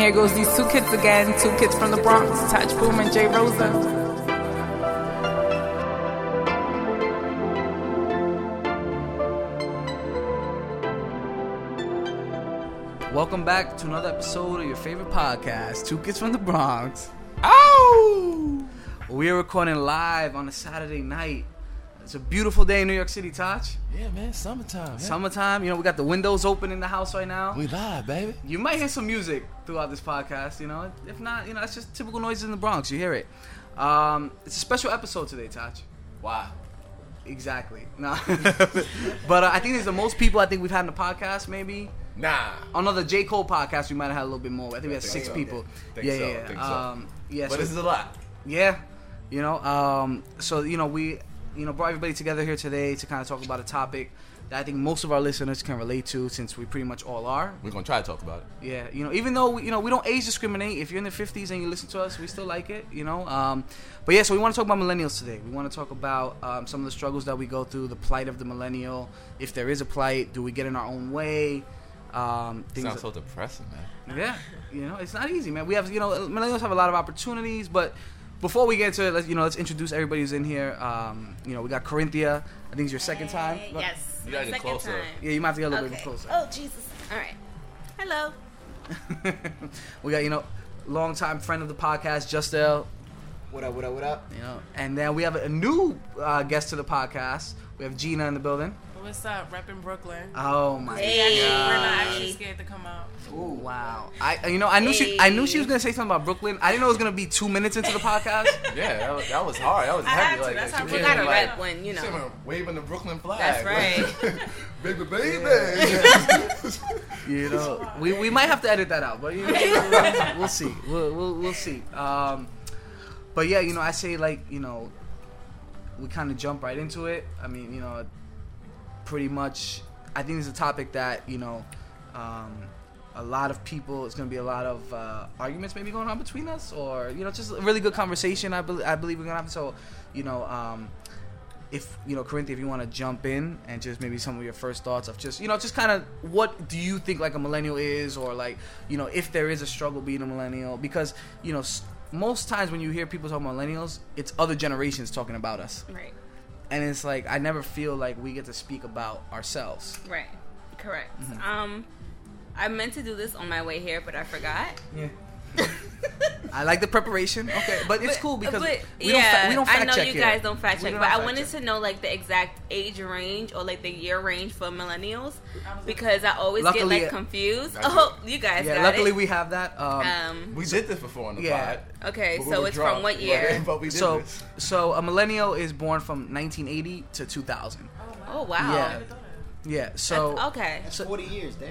And here goes these two kids again, two kids from the Bronx, Touch Boom and Jay Rosa. Welcome back to another episode of your favorite podcast, Two Kids from the Bronx. Oh! We are recording live on a Saturday night. It's a beautiful day in New York City, Touch. Yeah, man, summertime. Man. Summertime, you know, we got the windows open in the house right now. We live, baby. You might hear some music throughout this podcast, you know. If not, you know, it's just typical noises in the Bronx. You hear it. Um, it's a special episode today, Touch. Why? Exactly. No. but uh, I think there's the most people I think we've had in the podcast, maybe. Nah. On the J. Cole podcast, we might have had a little bit more. I think we had think six so. people. Think yeah, so, yeah, yeah. so. Um, yeah, But so- this is a lot. yeah, you know. Um, so you know, we you know brought everybody together here today to kind of talk about a topic that I think most of our listeners can relate to, since we pretty much all are. We're gonna try to talk about it. Yeah, you know, even though we, you know we don't age discriminate. If you're in the 50s and you listen to us, we still like it. You know, um, but yeah, so we want to talk about millennials today. We want to talk about um, some of the struggles that we go through, the plight of the millennial. If there is a plight, do we get in our own way? Um, things Sounds so depressing, man. yeah, you know, it's not easy, man. We have, you know, millennials have a lot of opportunities, but before we get to it, let's, you know, let's introduce everybody who's in here. Um, you know, we got Corinthia. I think it's your second time. Look- Yes. You gotta get second closer. time. Yeah, you might have to get a little Okay. bit closer. Oh Jesus. All right. Hello. we got, you know, longtime friend of the podcast, Justel. What up, what up, what up? You know, and then we have a new uh, guest to the podcast. We have Gina in the building. What's up, repping Brooklyn? Oh my Hey. We're not actually scared to come out. Ooh, wow. I, you know, I knew she, I knew she was gonna say something about Brooklyn. I didn't know it was gonna be two minutes into the podcast. Yeah, that was, that was hard. That was I heavy. Like, That's she how was we We Yeah, gotta like, rep when you she know. was waving the Brooklyn flag. That's right. baby, baby. You know, we, we might have to edit that out, but you know, we'll see. We'll, we'll, we'll see. Um, but yeah, you know, I say like you know, we kind of jump right into it. I mean, you know, pretty much. I think it's a topic that you know, um, a lot of people. It's going to be a lot of uh, arguments maybe going on between us, or you know, just a really good conversation. I believe I believe we're gonna have. So, you know. Um, if you know Corinthia, if you want to jump in and just maybe some of your first thoughts of just you know just kind of what do you think like a millennial is or like you know if there is a struggle being a millennial because you know most times when you hear people talk about millennials it's other generations talking about us Right. And it's like I never feel like we get to speak about ourselves Right. Correct. Mm-hmm. Um, I meant to do this on my way here, but I forgot. yeah I like the preparation okay but it's cool because but, we yeah, don't fa- we don't fact check. I know check you here. guys don't fact check, do but not I wanted check. to know like the exact age range or like the year range for millennials because I always Luckily, get like confused. That's Oh, you guys yeah got luckily it. we have that um, um, we did this before on the Yeah. pod. okay, we so it's drunk. from what year? But, we did so this. so a millennial is born from 1980 to 2000 Oh wow. Yeah. Yeah. So That's- okay. That's So- 40 years, damn.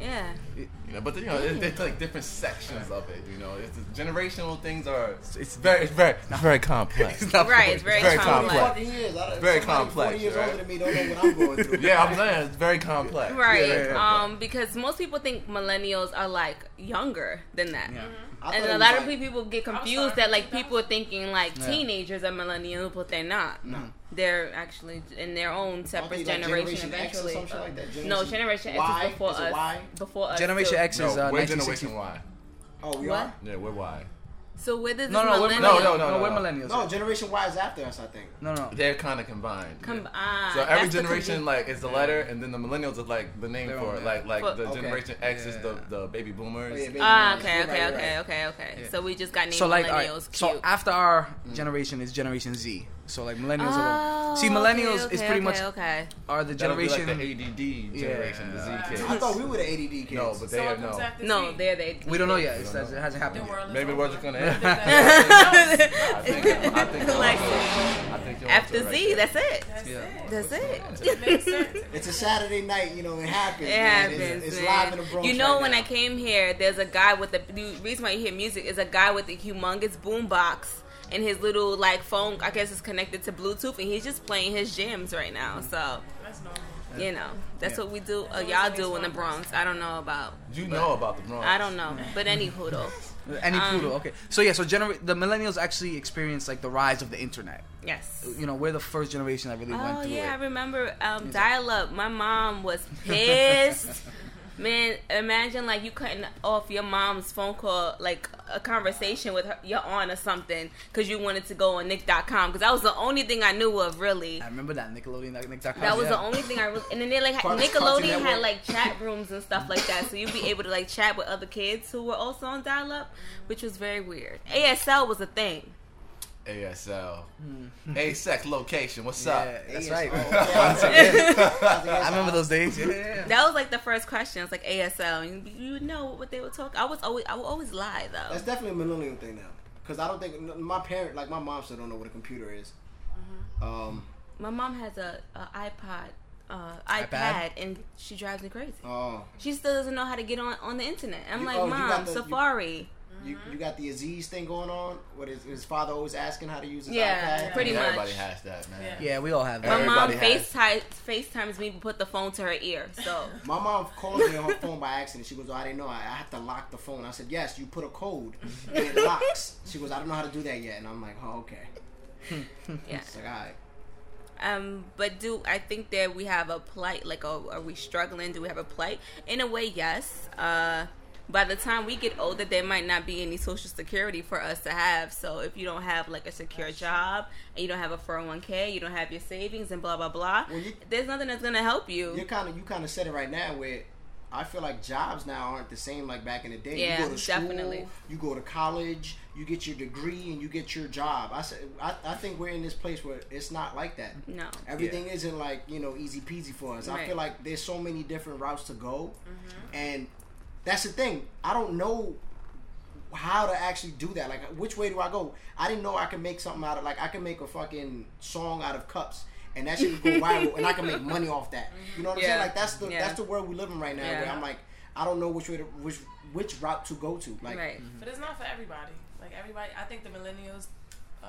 Yeah. You know, but you know, it, it's like different sections of it. You know, it's the generational things are. It's very, it's very, it's very complex. It's not Right, it's very, very complex. complex. Fucking years. I, Very complex, 40 years right? older than me don't know what I'm going through. yeah, I'm saying it's very complex. Right. Yeah, yeah, yeah. Um, because most people think millennials are like younger than that. Yeah. I And a was lot of like- people get confused that like people are thinking like Yeah. teenagers are millennials, but they're not. No. They're actually in their own separate Aren't like, generation, Generation X or eventually. some shit like that? no, Generation Generation X Y? is before Is it us. Y? Before us. Generation so, X No, is uh, we're Generation Y. Oh, we What? are? Yeah, we're Y. So where does this No, no, we're, millennial? No, no, no, no, we're millennials. No, Generation Y is after us, I think. no, no. They're kind of combined. Come, yeah. ah, So every that's the generation confu- like is the letter, and then the millennials is like the name Their for own, it. yeah. Like like For- the Okay. generation X is the the baby boomers. Oh, yeah, baby Ah, boomers. okay, You're okay, right, okay, you're okay, okay. Yeah. So we just got named So like, all right, millennials. so Cute. after our generation is Generation Z. So like millennials Oh, are. See, millennials okay, is pretty okay, much okay. are the That'll be generation. like the ADD generation, the Z kids. I thought we were the ADD kids. No, but they So are it no. No, Z. they're they. we don't know yet. Don't it hasn't happened yet. Maybe over. we're just gonna I end. I think I think Like- I think After it right Z, there. that's it. That's Yeah. it. That's It it. It's a Saturday night, you know, it happens. It man. happens, It's, it's man. live in the Bronx you know, right when now. I came here, there's a guy with the, the reason why you hear music is a guy with a humongous boom box and his little like phone. I guess is connected to Bluetooth, and he's just playing his jams right now. So That's normal. you know, that's Yeah. what we do. Uh, y'all do in the Bronx. I don't know about. You know about the Bronx. I don't know, but any though, Any Um, poodle. Okay. So yeah. So genera- the millennials actually experienced like the rise of the internet. yes. You know, we're the first generation that really went Oh through yeah, I remember um, dial up. My mom was pissed Man, imagine like you cutting off your mom's phone call, like a conversation with her, your aunt or something, because you wanted to go on Nick.com. Because that was the only thing I knew of, really. I remember that Nickelodeon. Nick.com. That was yeah. the only thing I really. And then they like Nickelodeon had like chat rooms and stuff like that, so you'd be able to like chat with other kids who were also on dial up, which was very weird. ASL was a thing. ASL. A-sex location. What's Yeah, up? that's Yes. right. Yeah. I remember those days. Yeah, yeah, yeah. That was like the first question. It's like ASL, and you would know what they would talk. I was always, I would always lie though. That's definitely a millennial thing now. Because I don't think my parent, like my mom, still don't know what a computer is. Um. My mom has a, a iPod, uh, iPad, iPad? and she drives me crazy. Oh. She still doesn't know how to get on on the internet. I'm You- like, oh, mom, the- Safari. You, you got the Aziz thing going on. What is his father always asking how to use his Yeah, iPad? pretty much. Everybody has that, man. Yeah. Yeah, we all have that. My that. mom Everybody has- FaceTime, FaceTimes me, put the phone to her ear. So My mom called me on her phone by accident. She goes, oh, I didn't know. I, I have to lock the phone. I said, yes, you put a code and it locks. She goes, I don't know how to do that yet. And I'm like, oh, okay. yeah. It's like, all right. Um, but do I think that we have a plight? Like, are, are we struggling? Do we have a plight? In a way, yes. Uh, by the time we get older, there might not be any social security for us to have. So if you don't have like a secure job and you don't have a 401k, you don't have your savings and blah blah blah, Well, you- there's nothing that's gonna help you. You kind of you kind of said it right now where I feel like jobs now aren't the same like back in the day. Yeah, you go to school, definitely. you go to college, you get your degree, and you get your job. I said I, I think we're in this place where it's not like that. No. Everything isn't like you know easy peasy for us. I feel like there's so many different routes to go, Mm-hmm. and that's the thing. I don't know how to actually do that. Like, which way do I go? I didn't know I could make something out of like I can make a fucking song out of cups. And that shit would go viral, and I can make money off that. You know what I'm Yeah. saying? Like that's the Yeah. that's the world we live in right now. Yeah. Where I'm like, I don't know which way to which which route to go to. Like, right. But it's not for everybody. Like everybody, I think the millennials. Uh,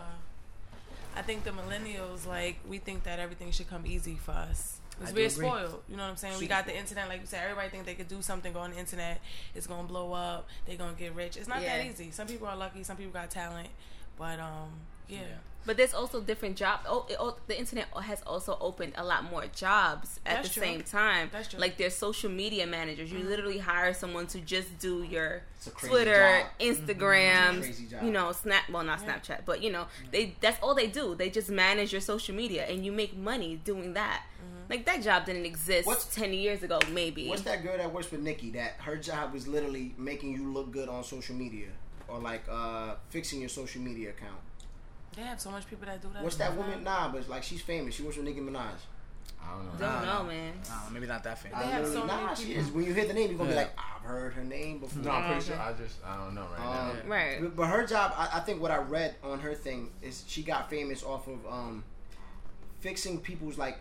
I think the millennials like we think that everything should come easy for us. Because I we're agree. spoiled. You know what I'm saying? We Super got the internet, like you said. Everybody think they could do something, go on the internet. It's gonna blow up. They're gonna get rich. It's not Yeah. that easy. Some people are lucky. Some people got talent. But um, yeah. But there's also different jobs. Oh, it, oh, the internet has also opened a lot more jobs at That's the true. same time. That's true. Like there's social media managers. You mm-hmm. literally hire someone to just do your It's a crazy Twitter, job. Instagram, mm-hmm. It's a crazy job. you know, Snap. Well, not Snapchat, but you know, mm-hmm. they that's all they do. They just manage your social media, and you make money doing that. Like that job didn't exist What's- ten years ago, maybe. What's that girl that works for Nikki? That her job was literally making you look good on social media, or like uh, fixing your social media account. They have so much people that do that. What's that woman? Nah, but like she's famous. She works with Nicki Minaj. I don't know. Don't Nah. know, man. Nah, maybe not that famous. They I have literally- so many nah, she is. When you hear the name, you're gonna Yeah. be like, I've heard her name before. No, I'm pretty Okay. sure. I just I don't know right Um, now. Right. But, but her job, I, I think what I read on her thing is she got famous off of um, fixing people's like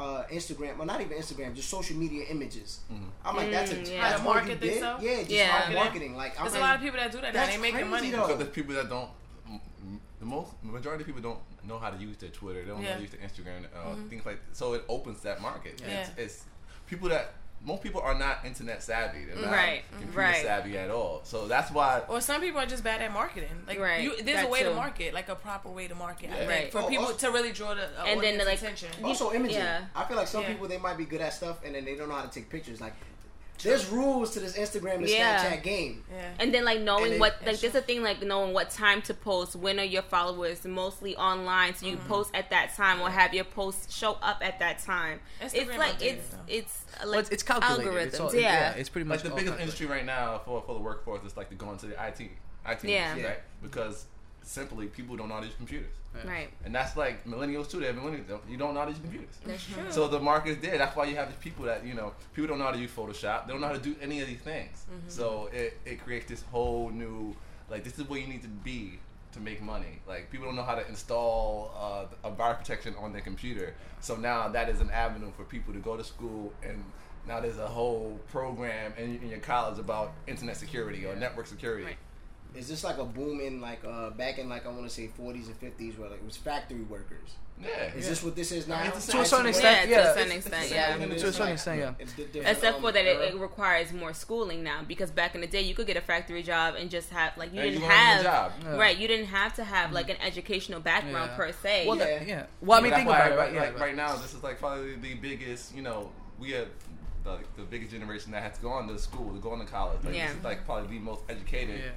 uh, Instagram, well not even Instagram, just social media images. I'm like, that's a Mm, yeah. that's How to you market did? themselves? Yeah, just Yeah. how marketing. Like, I'm There's a lot of people that do that now. that's They making money. though. Because there's people that don't. m- m- The most the majority of people don't know how to use their Twitter. They don't know how to use their Instagram. Uh, Things like so it opens that market. Yeah. It's, it's people that most people are not internet savvy. They're not Right, computer right. savvy at all. So that's why. Or some people are just bad at marketing. Like, Right, you, there's that a way too. to market, like a proper way to market. Yeah. Right. For Oh, people also- to really draw the uh, And then, audience like, attention. Also, imaging. Yeah. I feel like some Yeah. people they might be good at stuff and then they don't know how to take pictures. Like, there's rules to this Instagram and Yeah. Snapchat game. Yeah. And then like knowing And it- what like That's there's a thing like knowing what time to post. When are your followers mostly online? So you Mm-hmm. post at that time or have your posts show up at that time. Instagram it's like it's though. it's like Well, it's, it's calculated. algorithms. It's all, yeah. it's pretty Like much the biggest industry right now for, for the workforce is like to go into the IT IT Yeah. industry, right? Because simply people don't know how to use computers, right. and that's like millennials too. They're millennials. don't- You don't know how to use computers. That's true. So the market is there. That's why you have these people that you know people don't know how to use Photoshop. They don't know how to do any of these things. So it, it creates this whole new like this is where you need to be to make money. Like people don't know how to install uh, a virus protection on their computer. So now that is an avenue for people to go to school and now there's a whole program in, in your college about internet security or network security. Right. Is this like a boom in like uh back in like I want to say 40s and 50s where like it was factory workers? Yeah. Is this what this is now? It's To a certain extent, yeah, to a certain extent, yeah. To a certain extent, yeah. it's di- different, Except um, for that, it, it requires more schooling now because back in the day you could get a factory job and just have like you And didn't you have the job. Yeah. right you didn't have to have like an educational background Yeah. per se. Well, Yeah. that- yeah. Well, I mean, think about it. right, Right, like right. right now, this is like probably the biggest. You know, we have the, the biggest generation that has gone to school, to gone to college. Like, Yeah. This is like probably the most educated Yeah.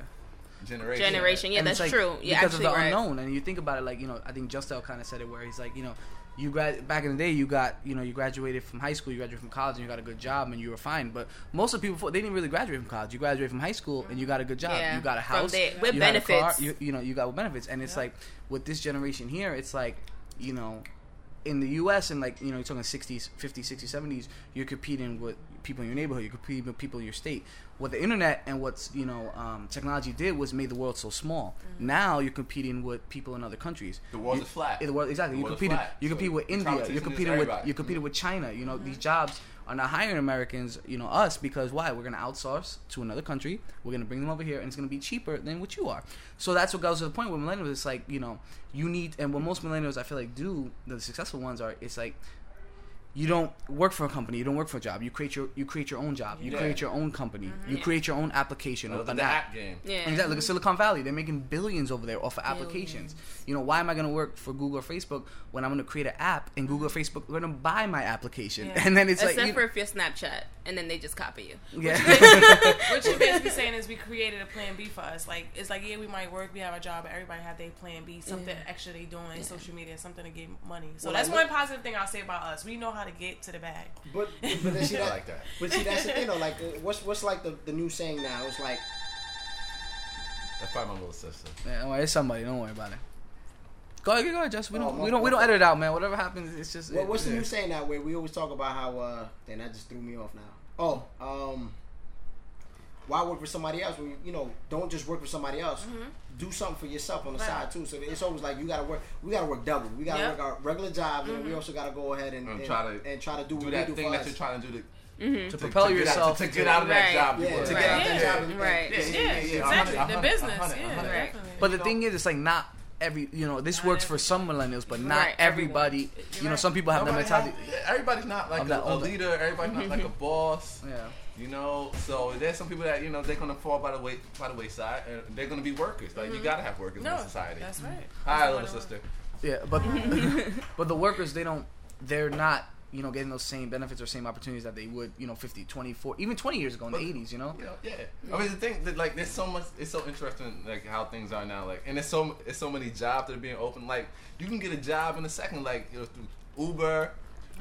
Generation. Generation, yeah, And that's like, true. Yeah, because actually, of the right. unknown. And you think about it, like you know, I think Justel kind of said it where he's like, you know, you grad back in the day, you got you know, you graduated from high school, you graduated from college, and you got a good job, and you were fine. But most of the people, before, they didn't really graduate from college. You graduated from high school, and you got a good job. Yeah, You got a house there- with you had a car, you, you know, you got with benefits, and it's Yeah. like with this generation here, it's like, you know. In the U.S. and like you know, you're talking 60s, 50s, 60s, 70s. You're competing with people in your neighborhood. You're competing with people in your state. What the internet and what's you know um, technology did was made the world so small. Mm-hmm. Now you're competing with people in other countries. The world You- is flat. yeah, the world exactly. The You world is competing. flat. You So compete with India. You're competing with. You're competing with China. You know these jobs are not hiring Americans. You know us because why? We're gonna outsource to another country. We're gonna bring them over here, and it's gonna be cheaper than what you are. So that's what goes to the point with millennials. It's like you know you need, and what most millennials I feel like do, the successful ones are. It's like you don't work for a company. You don't work for a job. You create your you create your own job. You Yeah. create your own company. Mm-hmm. You create your own application The, or the an app app. game. Yeah. Exactly. Look at Silicon Valley. They're making billions over there off of applications. You know, why am I going to work for Google or Facebook when I'm going to create an app and Google or Facebook are going to buy my application? Yeah. And then it's Except like, you- for if you're Snapchat, and then they just copy you. yeah. What you're basically saying is we created a plan B for us. Like it's like yeah, we might work, we have a job, everybody have their plan B, something extra they doing in social media, something to get money. So Well, that's like, one positive thing I'll say about us. We know how to get to the bag. But but then see I that, like that. But see that's the thing though. Like uh, what's what's like the, the new saying now? It's like That's probably my little sister. yeah don't it's somebody. Don't worry about it. Go ahead, go ahead, Just we Oh, don't, my- we don't, we don't edit it out, man. Whatever happens, it's just. what, it- what's the new is. saying now? Where we always talk about how uh then that just threw me off now. Oh um. Why work for somebody else when you, you know don't just work for somebody else? Mm-hmm. Do something for yourself on the Right. side too. So it's always like you gotta work. We gotta work double. We gotta Yep. work our regular jobs, and we mm-hmm. also gotta go ahead and, And and, try to and try to do, Do what that we do thing for that us. you're trying to do to, To to propel get out- yourself. to, get out of that Right. job. Yeah, want. to Right. get out that Yeah. job. Right. Yeah, exactly. 100, the business. 100, yeah, 100. definitely. But the thing is, it's like not every, you know, this Not works for some millennials, but not Right, everybody. You're know, right. some people have that Nobody mentality. have- yeah, everybody's not like a, a leader. Everybody's not like a boss. Yeah. You know, so there's some people that you know they're gonna fall by the way by the wayside, and they're gonna be workers. Like you mm-hmm. gotta have workers no, in society. that's mm-hmm. right. Hi, That's little the way sister. Yeah, but but the workers they don't they're not you know getting those same benefits or same opportunities that they would you know 50 20 40 even 20 years ago in But- the 80s you know You know, yeah. I mean, the thing that like there's so much. It's so interesting, like how things are now. Like, and there's so it's so many jobs that are being open. Like, you can get a job in a second. Like, you know, through Uber,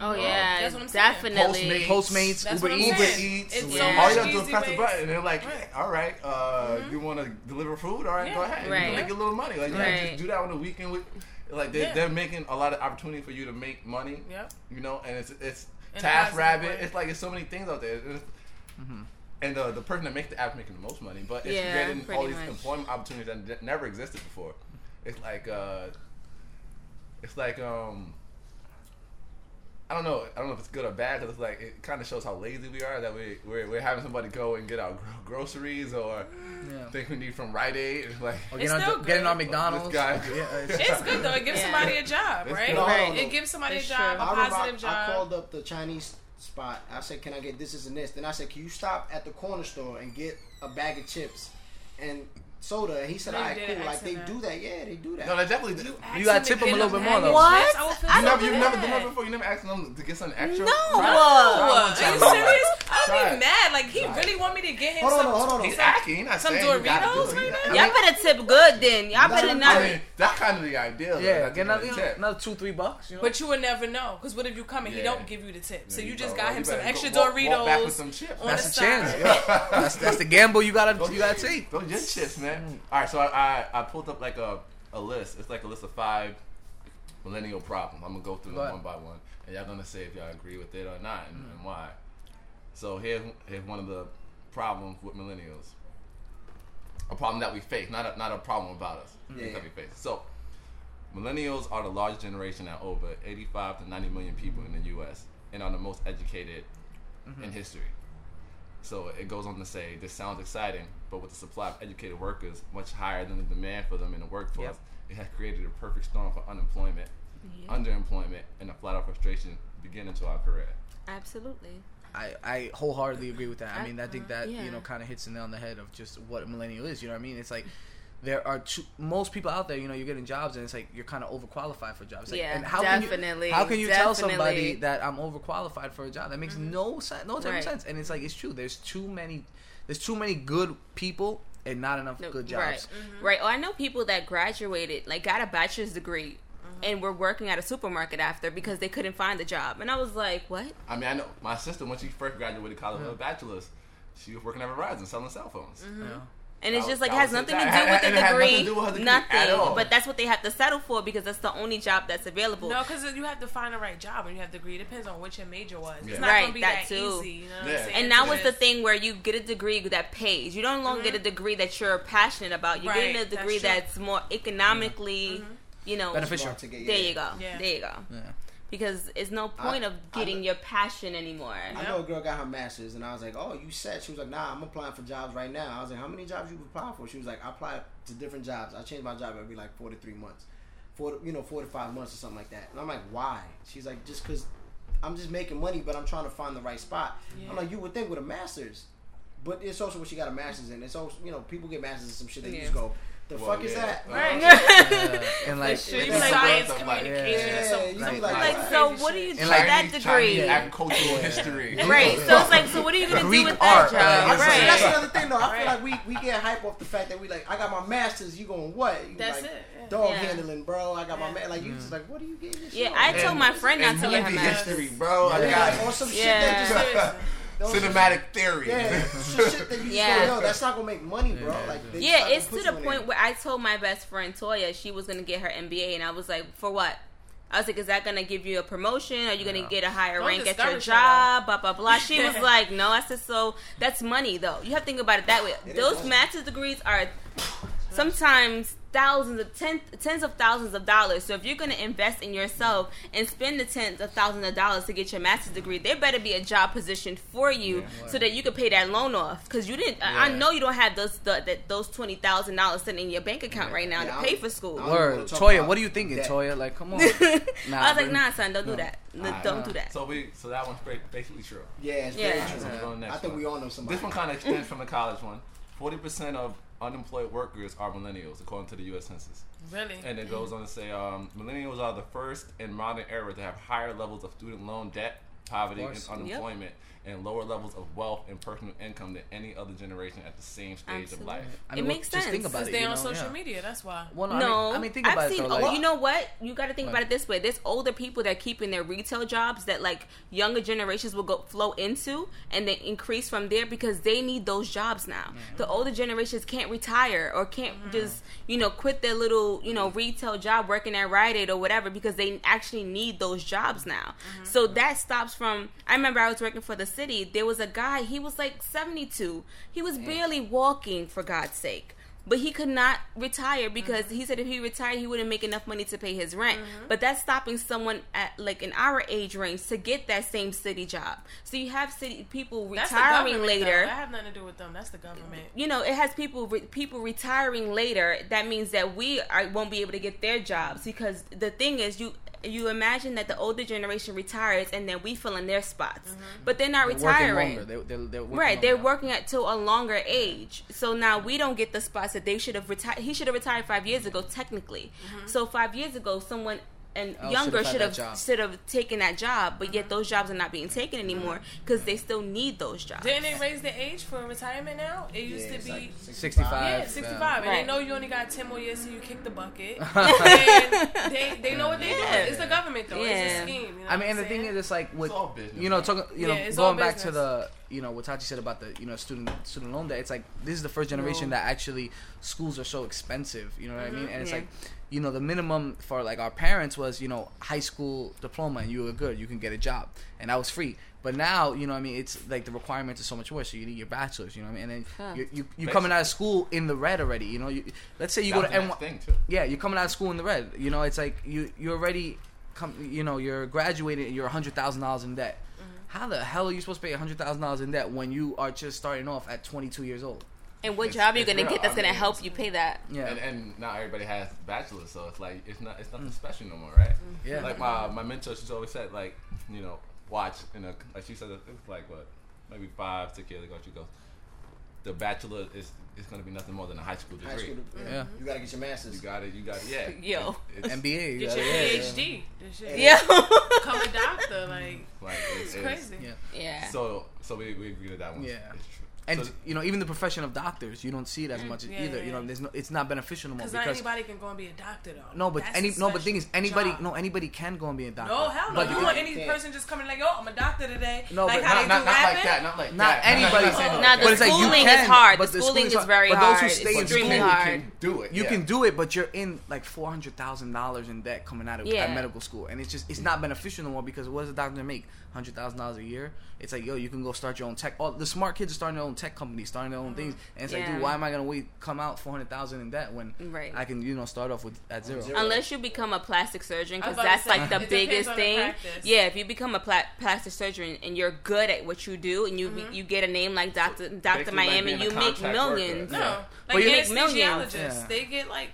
Oh yeah, That's what I'm saying. definitely. Postmates. Postmates Uber what I'm Eats Uber saying. Eats. It's so All you gotta do is press the button, and they're like, Right. "All right, uh, you want to deliver food? All right, go Yeah. ahead. You Right. can make a little money. Like, yeah, Right. just do that on the weekend. With, like, they, Yeah. they're making a lot of opportunity for you to make money. Yeah, You know, and it's it's In Task Rabbit. It's like it's so many things out there. It's- And the the person that makes the app making the most money, but it's Yeah, getting all these much. employment opportunities that ne- never existed before. It's like uh, it's like um, I don't know. I don't know if it's good or bad because it's like it kind of shows how lazy we are that we we're, we're having somebody go and get our gro- groceries or yeah things we need from Rite Aid. Like or It's getting, still on, getting good. on McDonald's This guy- yeah, it's, It's good though. It gives Yeah. somebody a job, It's right? good. No, right. no, no. It gives somebody It's a job, true. a I remember positive I, I job. called up the Chinese spot. I said, "Can I get this, this, and this?" Then I said, "Can you stop at the corner store and get a bag of chips and soda?" And he said, No, "All you right, didn't cool. Like they that. do that. Yeah, they do that." no, they definitely do. Ask You gotta tip them a little bit more, though. What? chips. I would feel I You never, you've never done that before. You never asked them to get something extra. No. Try Are you serious? I'd be mad. Like he really want me to get him Hold on, some. hold on, hold on. He's asking. He's not Some saying you Doritos it. right He- now? Y'all better tip good then. Y'all better not. I that's kind of the ideal. though, yeah that get another, gotta you know, tip. another two three bucks But you would never know, because what if you come and he don't give you the tip? So you you just got him some extra Doritos back with some chips. on that's a chance that's, that's the gamble you gotta you gotta take Those your chips, man. Mm. All right, so I, I I pulled up like a a list. It's like a list of five millennial problems. I'm gonna go through Go them ahead. one by one, and y'all gonna say if y'all agree with it or not, and, and mm. why. So here's here's one of the problems with millennials. A problem that we face, not a, not a problem about us. Yeah. That we face. So millennials are the largest generation at over 85 to 90 million people in the U.S. and are the most educated mm-hmm. in history. So it goes on to say, this sounds exciting, but with the supply of educated workers much higher than the demand for them in the workforce, Yep. it has created a perfect storm for unemployment, underemployment, and a flat out frustration beginning to our career. Absolutely. I, I wholeheartedly agree with that. I mean, I think that yeah. you know kind of hits the nail on the head of just what a millennial is. You know what I mean? It's like there are too, most people out there. You know, you're getting jobs, and it's like you're kind of overqualified for jobs. Like, Yeah, and how definitely, Can you, how can you tell somebody that I'm overqualified for a job? That makes no sense. No type Right. of sense. And it's like it's true. There's too many. There's too many good people and not enough No, good Right. jobs. Right. Oh, I know people that graduated, like got a bachelor's degree, Mm-hmm. and were working at a supermarket after because they couldn't find a job. And I was like, what? I mean, I know my sister when she first graduated college with a bachelor's, she was working at Verizon selling cell phones. Mm-hmm. You know? And it's That just like that has nothing to That do had- with the nothing degree. to do with her degree nothing. But that's what they have to settle for because that's the only job that's available. No, because you have to find the right job when you have the degree. It depends on what your major was. Yeah. It's not Right, gonna be that that, too. easy. You know Yeah. I'm saying? and that was the thing where you get a degree that pays. You don't longer get a mm-hmm. degree that you're passionate about. You're getting a Right, that's degree that's, more economically, mm-hmm. you know, Beneficial. To get- There you go. There you go. Yeah. Because it's no point I- of getting know- your passion anymore. I know a girl got her master's, and I was like, "Oh, you set?" She was like, "Nah, I'm applying for jobs right now." I was like, "How many jobs you apply for?" She was like, "I apply to different jobs. I change my job every like four to three months, four to, you know, four to five months or something like that." And I'm like, "Why?" She's like, "Just because I'm just making money, but I'm trying to find the right spot." I'm like, "You would think with a master's, but it's also what she got a master's in. It's also you know people get masters in some shit. They Yeah. just go, "The Well, fuck is that?" Uh, right. Yeah. and like, Sure, you Yeah. be science communication Yeah, or some- you be like- crazy Like, so what do you And do like with that degree? Chinese agricultural history. Right. So it's like, so what are you gonna Greek do with that job? like, it's See, like- that's right. another thing though. I feel Right. like we, we get hype off the fact that we like I got my masters. You going what? You That's like, it. Dog Yeah. handling, bro. I got my Yeah. man. Like you mm. just like what are you getting? Yeah, I told my friend not to get her movie master's. history, bro. I got like, on some shit that just Seriously. those shit- cinematic theory. Yeah, some shit that you Yeah. don't know. That's not gonna make money, bro. Like they Yeah, it's gonna the you in point where I told my best friend Toya she was gonna get her MBA, and I was like, for what? I was like, is that gonna give you a promotion? Are you gonna Yeah. get a higher Don't rank at your job? Blah blah blah. She was like, no. I said, so that's money though. You have to think about it that way. It is Those master's degrees are sometimes thousands of ten, tens of thousands of dollars. So if you're gonna invest in yourself and spend the tens of thousands of dollars to get your master's degree, there better be a job position for you Yeah. so that you can pay that loan off. Because you didn't. I I know you don't have those the, that those twenty thousand dollars sitting in your bank account right now Yeah, to I pay for school. I Word, Toya, what are you thinking, that. Toya? Like, come on. I was like, nah, son, don't do that. No, Alright. don't do that. So we, so that one's ba- basically true. Yeah, it's Yeah. very true. So we're going next I think one. we all know somebody. This one kind of extends from the college one. Forty percent of unemployed workers are millennials, according to the U.S. Census. Really? And it goes on to say, um, millennials are the first in modern era to have higher levels of student loan debt, poverty, and unemployment, and lower levels of wealth and personal income than any other generation at the same stage Absolutely. of life. I It mean, makes just think about Because it. they you on know? social yeah. media. That's why. Well, no, No, I mean, I mean think I've about seen. it though. Like, you know what? You got to think Right. about it this way. There's older people that are keeping their retail jobs that like younger generations will go flow into, and they increase from there because they need those jobs now. Mm-hmm. The older generations can't retire or can't mm-hmm. just you know quit their little you know retail job working at Rite Aid or whatever because they actually need those jobs now. Mm-hmm. So that stops from. I remember I was working for the city. There was a guy. He was like 72. He was barely walking for God's sake. But he could not retire because mm-hmm. he said if he retired, he wouldn't make enough money to pay his rent. Mm-hmm. But that's stopping someone at like in our age range to get that same city job. So you have city people retiring government, though. later. That have nothing to do with them. That's the government. You know, it has people re- people retiring later. That means that we are, won't be able to get their jobs because the thing is, you you imagine that the older generation retires and then we fill in their spots, mm-hmm. but they're not they're working retiring. longer. They, they're, they're Right, they're longer. working at to a longer age. So now we don't get the spots that they should have retired. He should have retired five years ago, technically. Mm-hmm. So five years ago, someone and oh, Else younger should've should have job. should have taken that job, but yet those jobs are not being taken anymore because they still need those jobs. Didn't they raise the age for retirement now? It used Yeah, to be. like 65. yeah, 65. And Right. they know you only got 10 more years till you kick the bucket. and they, they know what they're Yeah. doing. It's the government, though. It's Yeah. a scheme. You know I mean, what and the thing is, it's like with It's all business, you know, man. talking, you know, Yeah, going back to the, you know, what Tachi said about the, you know, student student loan debt. It's like this is the first generation No. that actually schools are so expensive. You know what I mean? Mm-hmm. And it's Yeah. like, you know, the minimum for like our parents was, you know, high school diploma, and you were good, you can get a job, and that was free. But now, you know, what I mean, it's like the requirements are so much worse. So you need your bachelor's, you know what I mean? And Huh. then you you you coming out of school in the red already. You know, you let's say you That go to the NY thing too. yeah, you're coming out of school in the red. You know, it's like you you're already come. You know, you're graduating, and you're hundred thousand dollars in debt. Mm-hmm. How the hell are you supposed to pay hundred thousand dollars in debt when you are just starting off at 22 years old? And what It's- job are you it's gonna real. get that's I gonna help you pay that? Yeah, And, and not everybody has bachelors, so it's like it's not it's Mm. nothing special no more, right? yeah. Like my my mentor, she's always said like you know watch in a like she said it was like what maybe five six years ago she goes the bachelor is is going to be nothing more than a high school degree. High school, yeah. Yeah. You gotta get your masters. You got it. You got it. Yeah. Yo. It- it's, MBA. Get your yeah, PhD. This shit. Yeah. Become a doctor. Like Like it's crazy. Yeah. yeah. So so we, we agree that that one. Yeah. is true. And So- you know, even the profession of doctors, you don't see it as mm, much Yeah, either. yeah, You know, there's no, it's not beneficial no more Because not because anybody can go and be a doctor though. no, but That's any no, but thing is, anybody job. no, anybody can go and be a doctor. No, hell no. But you you want any can't. person just coming like, oh, I'm a doctor today. No, like but how not, they not, do not like that. Not like not that. anybody. not saying like Now, that. the but it's like you schooling can, is hard. But The the schooling schooling's is hard. very but those who stay It's in school, can do it. You can do it, but you're in like four hundred thousand dollars in debt coming out of medical school, and it's just it's not beneficial no more because what does a doctor make? Hundred thousand dollars a year. It's like yo, you can go start your own tech. All the smart kids are starting their own tech companies, starting their own things, and it's like, dude, why am I gonna wait come out four hundred thousand in debt when Right. I can you know start off with at zero? Zero. Unless you become a plastic surgeon, because that's like the biggest on the thing. Yeah, if you become a pla- plastic surgeon and you're good at what you do, and you Mm-hmm. you get a name like Doctor Doctor basically like Miami, you make millions. worker. No, Yeah. But like you make millions. Yeah. they get like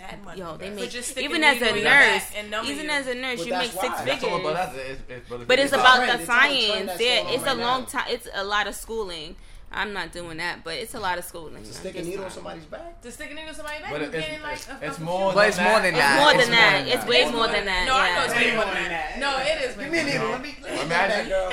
mad money. Yo, they make just even as a needle in your nurse, back and numbing even you. as a nurse, But you make that's six. That's figures. that's it's, it's, but But it's It's a about the It's on a trend science. that's Yeah, it's a long time. It's a lot of schooling. I'm not doing that, but it's a lot of schooling. To stick a needle in somebody's back. to stick a needle in somebody's back, But it's- getting like a, it's more But it's more than that. It's more than that. It's way more than that. No, I know it's yeah. way more than that. No, it is. way Give me a more needle. than Let me Imagine- get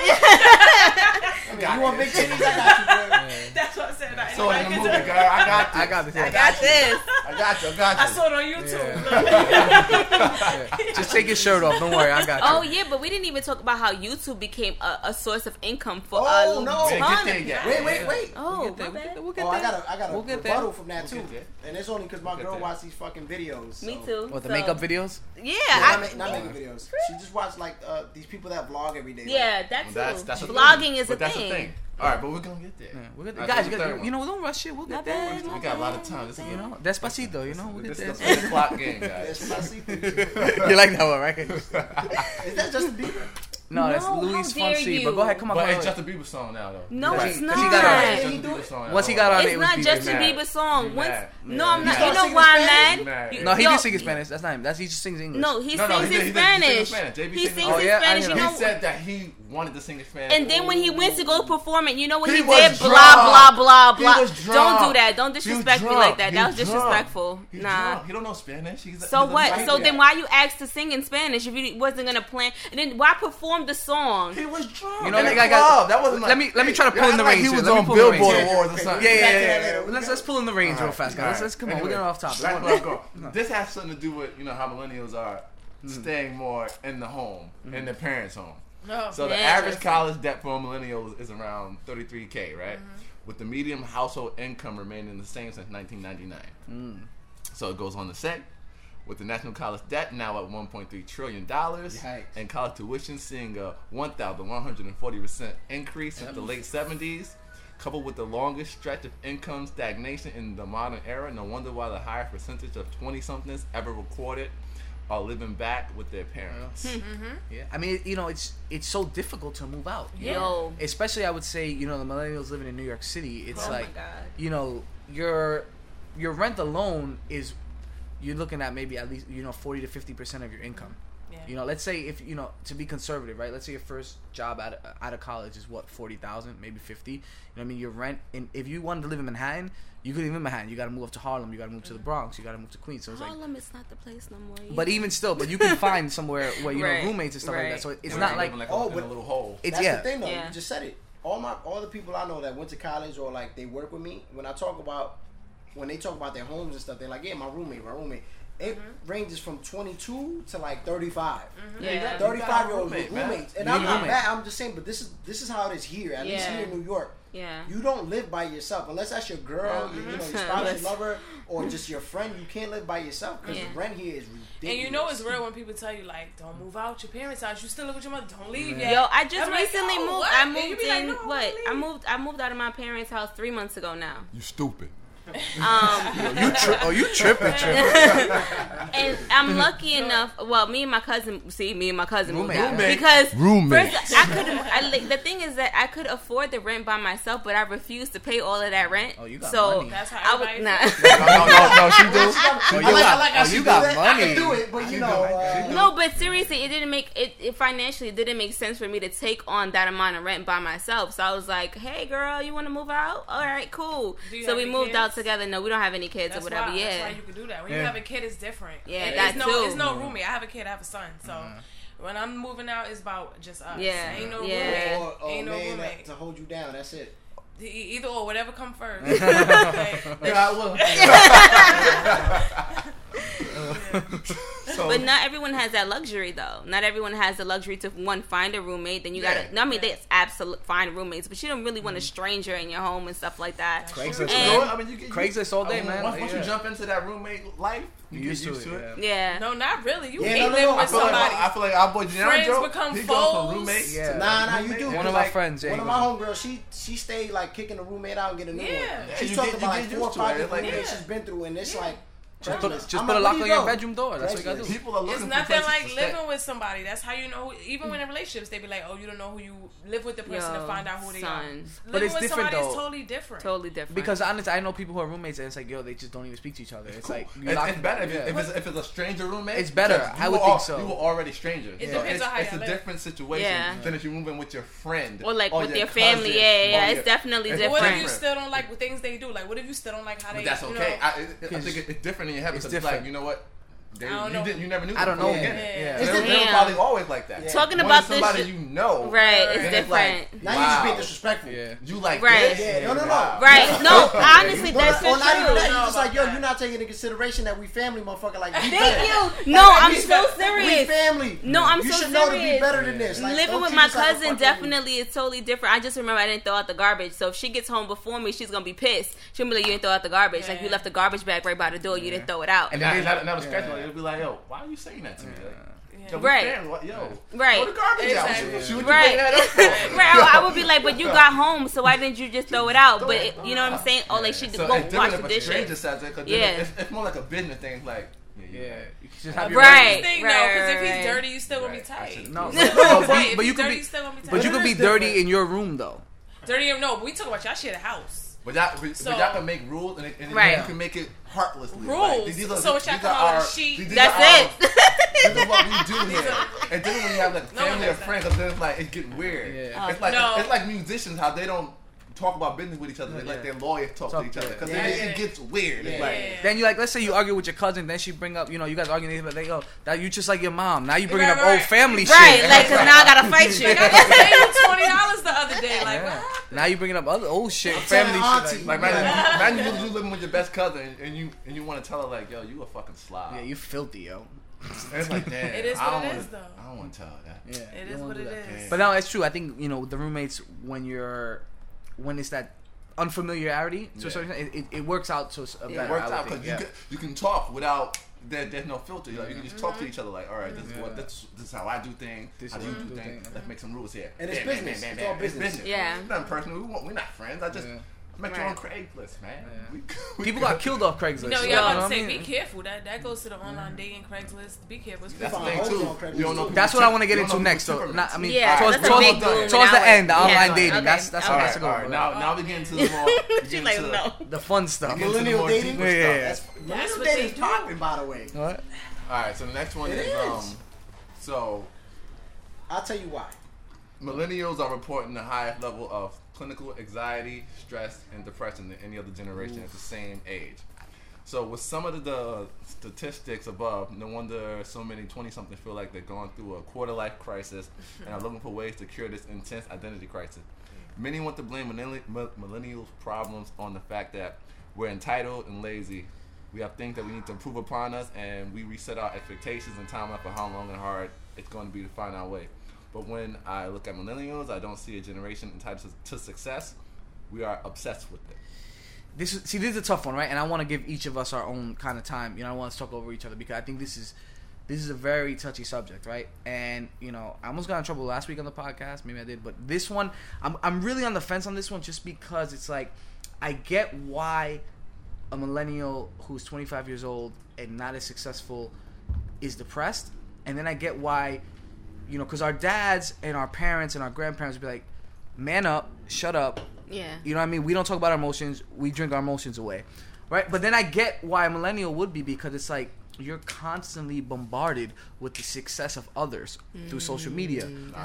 that you want big titties? I got you, girl. That's what I said. I, So in the movie, girl, I got this. I got this. I got this. I got you. I got you. I saw it on YouTube. Yeah. Just take your shirt off. Don't worry, I got you. Oh yeah, but we didn't even talk about how YouTube became a, a source of income for Oh, a no. We ain't ton get there of yet. Wait, wait, wait. Oh, We'll get there. my bad. We'll get Oh, I got a, I got a We'll get there. rebuttal from that We'll too, get and it's only because my get girl watches these fucking videos. Me too. What the So- makeup videos? Yeah, Yeah, I, not, make, not making videos. She just watched like uh, these people that vlog every day. like, yeah, that's, That's too. that's a Vlogging thing. is but a that's thing. the thing. All right, but we're gonna get there. Yeah, we'll get All there. Guys, so you, the got, third you know, one. don't rush it. We'll get there. we got a lot of time. This is You bad. know, despacito. You know, we'll get This there. is the split clock game, That's guys. my secret. you like that one, right? Is that Justin Bieber? No, that's No, Luis how Fonsi. But go ahead, come on. But go it's ahead. Justin Bieber song now, though. No, Because it's he- not. 'cause he got on It's it. Justin Bieber's song. Once he got on It's it was not Bieber's Justin Bieber song. Once, no, I'm not. You know why I'm mad? Mad. No, he Yo, did sing in Spanish. That's not him. That's he just sings English. No, he No, no, sings he in he he sings in Spanish. Spanish. He sings Oh, yeah, Spanish. know. He said that he wanted to sing in Spanish. And then when he went to go perform it, you know what He he, did? drunk. Blah blah blah blah. Don't do that. Don't disrespect me like that. He That was drunk. disrespectful. He's nah. drunk. He don't know Spanish. He's, So he's what? So guy. then why you asked to sing in Spanish if you wasn't gonna plan? And then why perform the song? He was drunk. You know, in like the I got- That wasn't like, let me- let me try to pull Yeah, in the like reins He was Let on pull in the Billboard. Awards or something. Yeah, yeah, yeah. that yeah. later. Let's let's pull in the reins real fast, guys. Let's, let's come on. We're getting off topic. Back Come where I on. go. This has something to do with you know how millennials are Mm-hmm. staying more in the home, in their parents' home. No. So the average college debt for a millennial is around 33k, right? Mm-hmm. With the median household income remaining the same since 1999. Mm. So it goes on to say, with the national college debt now at 1.3 trillion dollars, and college tuition seeing a 1,140 percent increase since the late 70s, coupled with the longest stretch of income stagnation in the modern era, no wonder why the highest percentage of 20-somethings ever recorded are living back with their parents. Hmm. Mm-hmm. Yeah, I mean, you know, it's it's so difficult to move out. you know? Yo. especially I would say, you know, the millennials living in New York City. It's Oh my like, God. you know, your your rent alone is you're looking at maybe at least you know forty to fifty percent of your income. Yeah. You know, let's say if you know to be conservative, right? Let's say your first job out of, out of college is what forty thousand, maybe fifty. You know, what I mean, your rent. And if you wanted to live in Manhattan, you could live in Manhattan. You got to move up to Harlem. You got to move to the mm-hmm. Bronx. You got to move to Queens. So it's like, Harlem is not the place no more. but even still, but you can find somewhere where you Right, know roommates and stuff like that. So it's And not they're like oh, a, but- a little hole. it's That's yeah. the thing, though. Yeah. You just said it. All my all the people I know that went to college or like they work with me. When I talk about when they talk about their homes and stuff, they're like, "Yeah, my roommate, my roommate." It mm-hmm. ranges from 22 to like 35. Mm-hmm. Yeah. you got- 35 year old roommate, man. roommates, and You I'm need not mad. I'm just saying, but this is this is how it is here. At least Yeah. here in New York, Yeah. you don't live by yourself unless that's your girl, your, you know, your mm-hmm. spouse, your lover, or just your friend. You can't live by yourself because Yeah. rent here is ridiculous. And you know it's real when people tell you like, "Don't move out your parents' house. You still live with your mother. Don't leave yet." Yo, I just I'm like, recently oh, moved. what? I moved be like, in. "No, what? I moved. I moved out of my parents' house three months ago now. You stupid. Um, you tri- oh, you tripping, tripping. and I'm lucky enough. Well, me and my cousin. See, me and my cousin Roommate. moved out because Roommate. First, I could. I like, the thing is that I could afford the rent by myself, but I refused to pay all of that rent. Oh, you got so money. That's how I would not. no, no, no, no, she do. Oh, you I like, got, I like oh, you got money. I can do it, but you know. Uh, no, but seriously, it didn't make it, it financially. It didn't make sense for me to take on that amount of rent by myself. So I was like, "Hey, girl, you want to move out? All right, cool." So we moved kids? out together. No, we don't have any kids that's or whatever. Why, yeah, that's why you can do that. When yeah. you have a kid, it's different. Yeah, that it's no, too. It's no roommate. I have a kid. I have a son. So. Mm-hmm when I'm moving out, it's about just us. Yeah, ain't no yeah. roommate. Or, or ain't no roommate to hold you down. That's it. Either or, whatever come first. yeah, I will. so, but not everyone has that luxury, though. Not everyone has the luxury to one find a roommate. Then you yeah. gotta. No, I mean, yeah. they absolute find roommates, but you don't really want a stranger in your home and stuff like that. Craigslist, you know I mean, you get, Craigslist all day, I mean, man. Once, once yeah. you jump into that roommate life, you, you get used, used to, it. it. Yeah. No, not really. You yeah, hate no, no, living no. with somebody. Like, I feel like our boy General friends become foes. Roommates yeah. Nah, nah, you do. One of my friends, yeah, one of my homegirls, she she stayed like kicking the roommate out and get a new yeah. one. She's talking about like four or five different roommates she's been through, and it's like just put, just put a lock on your bedroom door. That's what you gotta do. People are looking it's nothing like living with somebody. That's how you know. Who, even when in relationships, they be like, "Oh, you don't know who you live with the person Yo, to find out who they are." Living but it's with different somebody though. is totally different. Totally different. Because honestly, I know people who are roommates, and it's like, yo, they just don't even speak to each other. It's cool. like you it's, it's better if, yeah. if, it's, if, it's, a stranger roommate. It's better. I would are, think so. You were already strangers. It depends it's, on how It's a different situation than if you move in with your friend or like with your family. Yeah, yeah, it's definitely different. What if you still don't like things they do? Like, what if you still don't like how they? That's okay. I think it's different mean, it happens. It's, it's like you know what? They, I don't you know. Didn't, you never knew. I don't know. Yeah. yeah. So they, were probably always like that. Yeah. Talking when about somebody this, you know, right? It's different. Like, now wow. you just being disrespectful. Yeah. You like right? This? Yeah. No, no, no. Right? No. honestly, that's true. Even that. You just like yo. You're not taking into consideration that we family, motherfucker. Like thank you. No, like, I'm so better. serious. We family. No, I'm you so serious. You should know to be better than this. Like, Living with my cousin definitely is totally different. I just remember I didn't throw out the garbage. So if she gets home before me, she's gonna be pissed. She'll be like, "You didn't throw out the garbage. Like you left the garbage bag right by the door. You didn't throw it out." And that was scratching it. It'll be like, yo, why are you saying that to me? Like, Yo, right. Yo, right. The garbage right. right. I would be like, but you got home, so why didn't you just throw it out? But it, you know what I'm saying? Oh, yeah. she should so go wash the dishes. There, yeah. It's, it's, more like a business thing. Like, yeah, yeah. You just have your right, thing right, though, because if he's dirty, you still gonna be tight. No, but, you could be, but you could be dirty in your room though. Dirty, no, we talk about y'all shit house. But that, but, so, but y'all can make rules, and, and right. you can make it heartlessly. Rules. Like, these are, so what y'all our, sheet. These, these That's it. Our, this is what we do here. and then when you have like family no or friends, then it's like it's getting weird. Yeah. It's like oh, no. it's like musicians how they don't talk about business with each other. They yeah. let their lawyer talk, talk to each other because yeah. it, it gets weird. Yeah. Like, then you like, let's say you argue with your cousin, then she bring up, you know, you guys arguing, but they go, that you just like your mom. Now you bringing right, up right. old family right, shit, right? Like, cause now I gotta fight you. I paid you twenty dollars the other day. Like, yeah. what? now you bringing up other old shit, I'm family shit. Like, like imagine, imagine you living with your best cousin and you and you want to tell her like, yo, you a fucking slob. Yeah, you filthy, yo. it's like that. It is what though. I don't want to tell her that. Yeah, it is what it is. But no, it's true. I think you know the roommates when you're when it's that unfamiliarity to yeah. a certain extent, it, it, works out to a yeah, better. It works out because you, yeah. can, you can talk without there, there's no filter. Like, you can just talk to mm-hmm. each other. Like, all right, this is what mm-hmm. this, this is how I do things. This how do you do, things. Let's make some rules here. And it's business. Man, it's all business. Yeah, it's nothing personal. We want, we're not friends. I just Met right. you on Craigslist, man. Yeah. We, People got killed off Craigslist. No, y'all yeah, to say, I mean? be careful. That that goes to the online mm. dating Craigslist. Be careful. That's the thing too. You do that's what I want to get into next. So, not, I mean, yeah, towards, towards, towards, towards the end, the yeah, online dating. Okay. That's that's okay. what that's right. Now, now we get into the more. stuff. like, no, the fun stuff. Millennial dating. Yeah, millennial dating's talking, by the way. What? All right, so the next one is um. So, I'll tell you why millennials are reporting the highest level of clinical anxiety, stress, and depression than any other generation Oof. at the same age. So with some of the, the statistics above, no wonder so many twenty-something feel like they're going through a quarter-life crisis and are looking for ways to cure this intense identity crisis. Many want to blame millennials' problems on the fact that we're entitled and lazy. We have things that we need to improve upon us, and we reset our expectations and timeline for how long and hard it's going to be to find our way. But when I look at millennials, I don't see a generation entitled to, to success. We are obsessed with it. This is, see, this is a tough one, right? And I want to give each of us our own kind of time. You know, I want to talk over each other because I think this is this is a very touchy subject, right? And you know, I almost got in trouble last week on the podcast. Maybe I did, but this one, I'm I'm really on the fence on this one just because it's like I get why a millennial who's 25 years old and not as successful is depressed, and then I get why you know, because our dads and our parents and our grandparents would be like, "Man up, shut up." Yeah. You know what I mean? We don't talk about our emotions. We drink our emotions away, right? But then I get why a millennial would be because it's like you're constantly bombarded with the success of others through social media,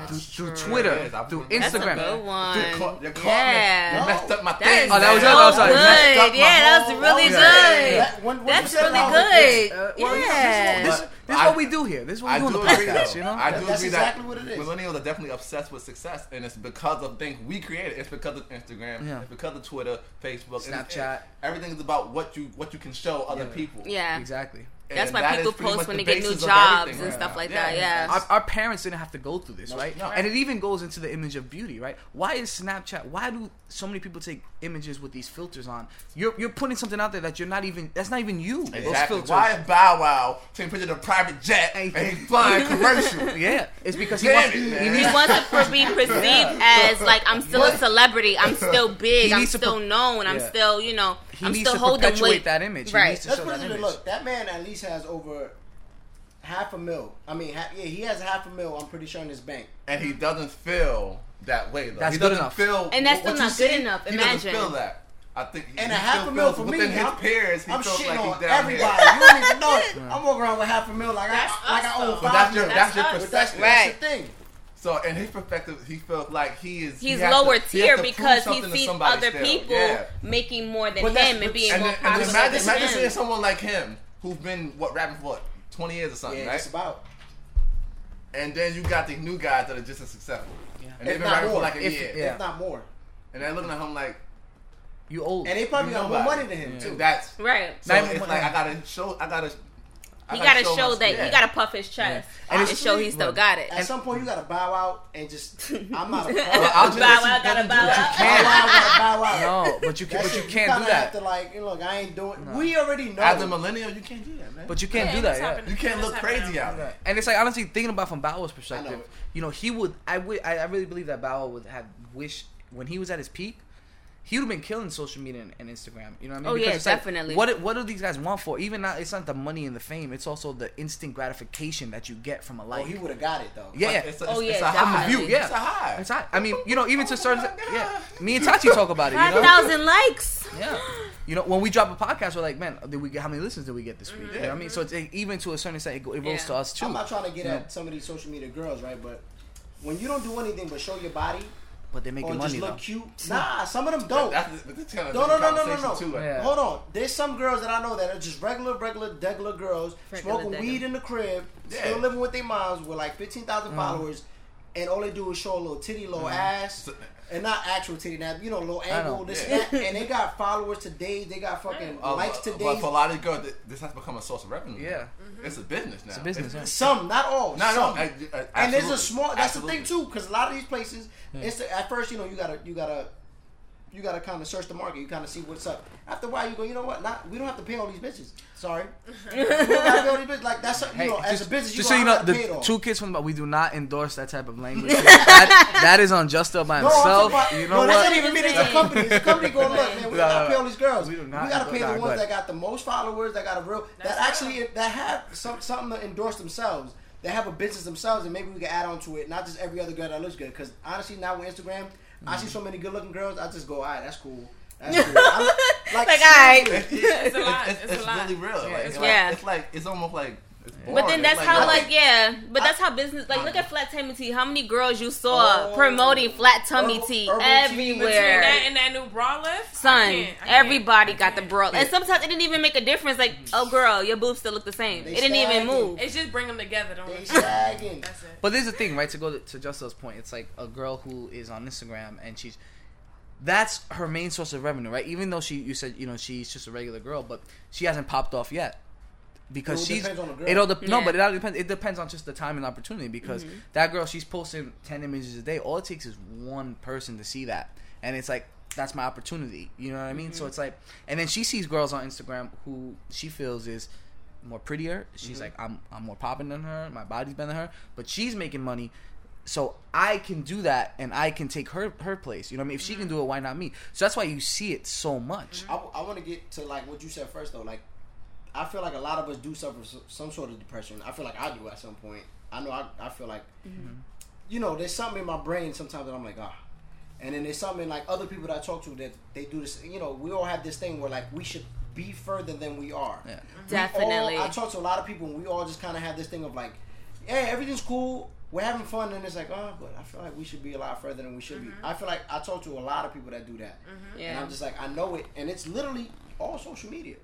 through, through. Twitter, It is. I through remember That's a Instagram. good one. You caught, Yeah. me. Messed up my That thing. is Oh, that was so it? Oh, sorry. good. Messed up Yeah, that was whole- really Yeah. good. That- when- when That's really good. Uh, well, yeah. This, But this is I- what we do here. This is what I we do do on the agree, podcast, though. you know? I do That's agree exactly that what it is. millennials are definitely obsessed with success, and it's because of things we created. It's because of Instagram. Yeah. It's because of Twitter, Facebook, and it's- Snapchat. Everything is about what you what you can show other Yeah. people. Yeah. Exactly. That's why that people post when the they get new jobs and stuff like Yeah, that. Yeah. Our, our parents didn't have to go through this, No, right? no. And it even goes into the image of beauty, right? Why is Snapchat? Why do so many people take images with these filters on? You're you're putting something out there that you're not even. That's not even you. Those Exactly. filters. Why is Bow Wow taking pictures of a private jet Hey. and he's flying commercial? Yeah, it's because he wants. it, he man. He wants to per- be perceived as like I'm still a celebrity. I'm still big. I'm still per- known. I'm Yeah. still, you know, He I'm needs still to holding perpetuate weight. that image. He Right. needs to Let's show put it that in image. look. That man at least has over half a mil. I mean, ha- yeah, he has half a mil. I'm pretty sure in his bank. and he doesn't feel that way though. That's he good doesn't enough. feel And that's what still you not good see, enough. He doesn't Imagine. feel that. I think And he a half a mil feels for me. within his I'm, peers. He I'm feels shitting like on he's everybody. here. You don't even know it. I'm walking around with half a mil like I, That's like I own though. five But that's your mil. that's your us. But that's, perspective. that's the thing. So in his perspective, he felt like he is. He's he lower to, tier to prove because he something sees other still. people Yeah. making more than But him and being And more then, and popular imagine, than imagine seeing him. someone like him who's been what rapping for what twenty years or something, Yeah, right? it's about. And then you got these new guys that are just as successful. Yeah. And they've If been not rapping for more. like a If- year. yeah. If not more. And they're looking at him like, You old. And they probably you got more money than him Yeah. too. That's Right. so it's like I gotta show. I gotta. I He gotta show my- that yeah. he gotta puff his chest And and, it's- show he still Right. got it. At some point, you gotta bow out and just. I'm not a. Well, I'll just Bow out, gotta bow do what you out. can. Bow out, bow out. no, but you can, That but you can't do kinda Have that. to like, you know, like I ain't doing. We already know. As a millennial, you can't do that, man. But you can't Yeah, do that. Yeah. you can't look crazy out there. And it's like honestly thinking about from Bow Wow's perspective, you know, he would I would I, I really believe that Bauer would have wished when he was at his peak, he would have been killing social media and, and Instagram. You know what I mean? Oh, yeah, it's like, definitely. what what do these guys want for? Even not it's not the money and the fame. It's also the instant gratification that you get from a Oh, like. he would have got it though. yeah, yeah. It's a, Oh, yeah, it's a high. view, yeah. It's a high. It's hot. I mean, you know, even to certain, Oh my yeah. Me and Tachi talk about it. You know, thousand likes. yeah. You know, when we drop a podcast, we're like, man, did we get how many listens did we get this week? Mm-hmm. You know what I mean? So it's even to a certain extent, it, go- it rolls Yeah. to us too. I'm not trying to get Yeah. at some of these social media girls, right? But when you don't do anything but show your body but they're or making oh, just money look though. cute, nah, some of them don't. That's, that's kind of No, no, no, no, no, no. Too, Yeah. Hold on. There's some girls that I know that are just regular, regular, degular girls Regular, smoking degular. weed in the crib, Yeah. still living with their moms with like 15,000 mm. followers, and all they do is show a little titty, little mm. ass, and not actual titty, now, you know, little angle, this Yeah. and that. And they got followers today, they got fucking Uh, likes today. but for a lot of girls, this has become a source of revenue. Yeah. It's a business now. It's a business. Yeah. Some, not all. No, no. some. I, I, and there's a small. That's the thing too, because a lot of these places, it's at first, you know, you gotta, you gotta, you gotta kind of search the market. You kind of see what's up. After a while, you go, you know what? Not, we don't have to pay all these bitches. Sorry, we don't have to pay all these bitches. Like that's, a, you Hey, know, as a business, you just go, so you know, gotta pay it the two kids from the we do not endorse that type of language. that, that is on Justa by No, himself. talking about, you know no, that's what? not even me. It's a company. It's a company going, look, man, we No, gotta pay all these girls. we We, do not- gotta pay the ones that got the most followers, that got a real, that actually that have some, something to endorse themselves. They have a business themselves, and maybe we can add on to it. Not just every other girl that looks good. Because honestly, now with Instagram, I Mm. see so many good-looking girls. I just go, all right, that's cool. That's cool. I'm, like, Like, alright. seriously. It's a lot. It's, It's a lot. really real. Like, it's, Yeah. like, it's like it's almost like. It's But then It's that's how I like yeah, but that's how business like look at flat tummy tea. How many girls you saw Oh. promoting flat tummy Herbal- tea herbal tea. Between everywhere? that and that new bra lift, I Son, can't- I can't. everybody I got the can't. bra, and sometimes it didn't even make a difference. Like, oh girl, your boobs still look the same. They It didn't even move. It's just bring them together. Don't They let- sagging. That's it. But there's the thing, right? To go to, to Justa's point, it's like a girl who is on Instagram and she's that's her main source of revenue, right? Even though she, you said, you know, she's just a regular girl, but she hasn't popped off yet because it she's depends on the girl. it all dep- no, but it all depends. It depends on just the time and opportunity because mm-hmm. that girl, she's posting ten images a day. All it takes is one person to see that, and it's like that's my opportunity. You know what I mean? So mm-hmm. it's like, and then she sees girls on Instagram who she feels is more prettier. She's mm-hmm. like, I'm I'm more popping than her. My body's better than her, but she's making money So I can do that, and I can take her her place. You know what I mean? If she can do it, why not me? So that's why you see it so much. I, I want to get to like what you said first though. Like, I feel like a lot of us do suffer some sort of depression. I feel like I do at some point. I know I, I feel like, mm-hmm. you know, there's something in my brain sometimes that I'm like ah, and then there's something like other people that I talk to that they do this. You know, we all have this thing where like we should be further than we are. Yeah. We all- Definitely. I talk to a lot of people and we all just kind of have this thing of like, hey, everything's cool. We're having fun, and it's like, oh, but I feel like we should be a lot further than we should be. Mm-hmm. I feel like I talk to a lot of people that do that, mm-hmm. and Yeah. I'm just like, I know it, and it's literally all social media.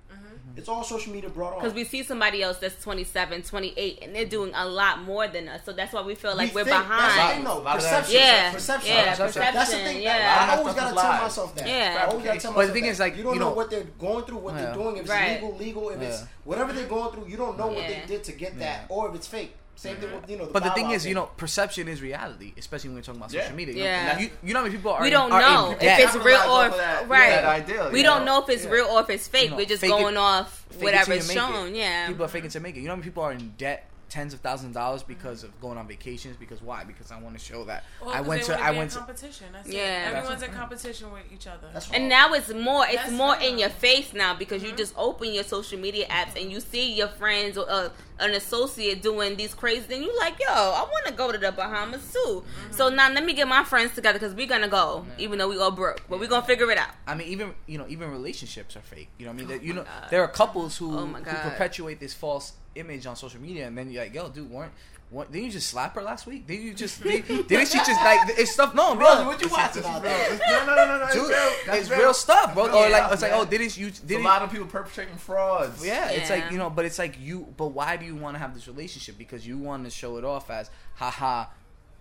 It's all social media brought on. Because we see somebody else that's 27, 28, and they're doing a lot more than us. So that's why we feel like We we are think- That's behind. thing, though. A lot Perception. Yeah, perception. yeah, Perception. That's the thing. yeah. That, I A always gotta tell myself that. Yeah. I always gotta tell But the thing that. is, like, you don't you know, know- what they're going through, what Yeah. they're doing, if it's Right. legal, legal, if it's whatever they're going through, you don't know what they did to get that, or if it's fake. Same thing with you know. But the thing Wow is, you know, perception is reality, especially when we're talking about Yeah. social media. You Yeah. know, you, you know how many people are we don't in know if it's real or off if, that- right. that ideal, we don't know? know if it's Yeah. real or if it's fake. You know, We're just fake it- going off Fake it whatever till you is it. shown. Yeah. People are faking to make it. You know how many people are in debt tens of thousands of dollars because of going on vacations? Because why? Because I want to show that Well, I 'cause went to wanna I went to competition. That's Yeah. it. That's Everyone's in mm-hmm. competition with each other. That's And now it's more it's That's more in your face now because you mm-hmm. just open your social media apps and you see your friends or uh, an associate doing these crazy and you like, yo, I want to go to the Bahamas too. Mm-hmm. So now let me get my friends together because we're gonna go, even though we all broke, but we're gonna figure it out. I mean, even you know, even relationships are fake. You know, what I mean, oh that you know, God. there are couples who, Oh who perpetuate this false image on social media, and then you're like, "Yo, dude, weren't, weren't didn't you just slap her last week? Didn't you just did, didn't she just like it's stuff? No, Bro, bro, what you watching out No, no, no, no, no. It's dude, real. It's real stuff, bro. Real Or oh, like stuff, it's like, oh, didn't you? It's a Didn't lot of people perpetrating frauds. Yeah, it's like you know, but it's like you. But why do you want to have this relationship? Because you want to show it off as, haha,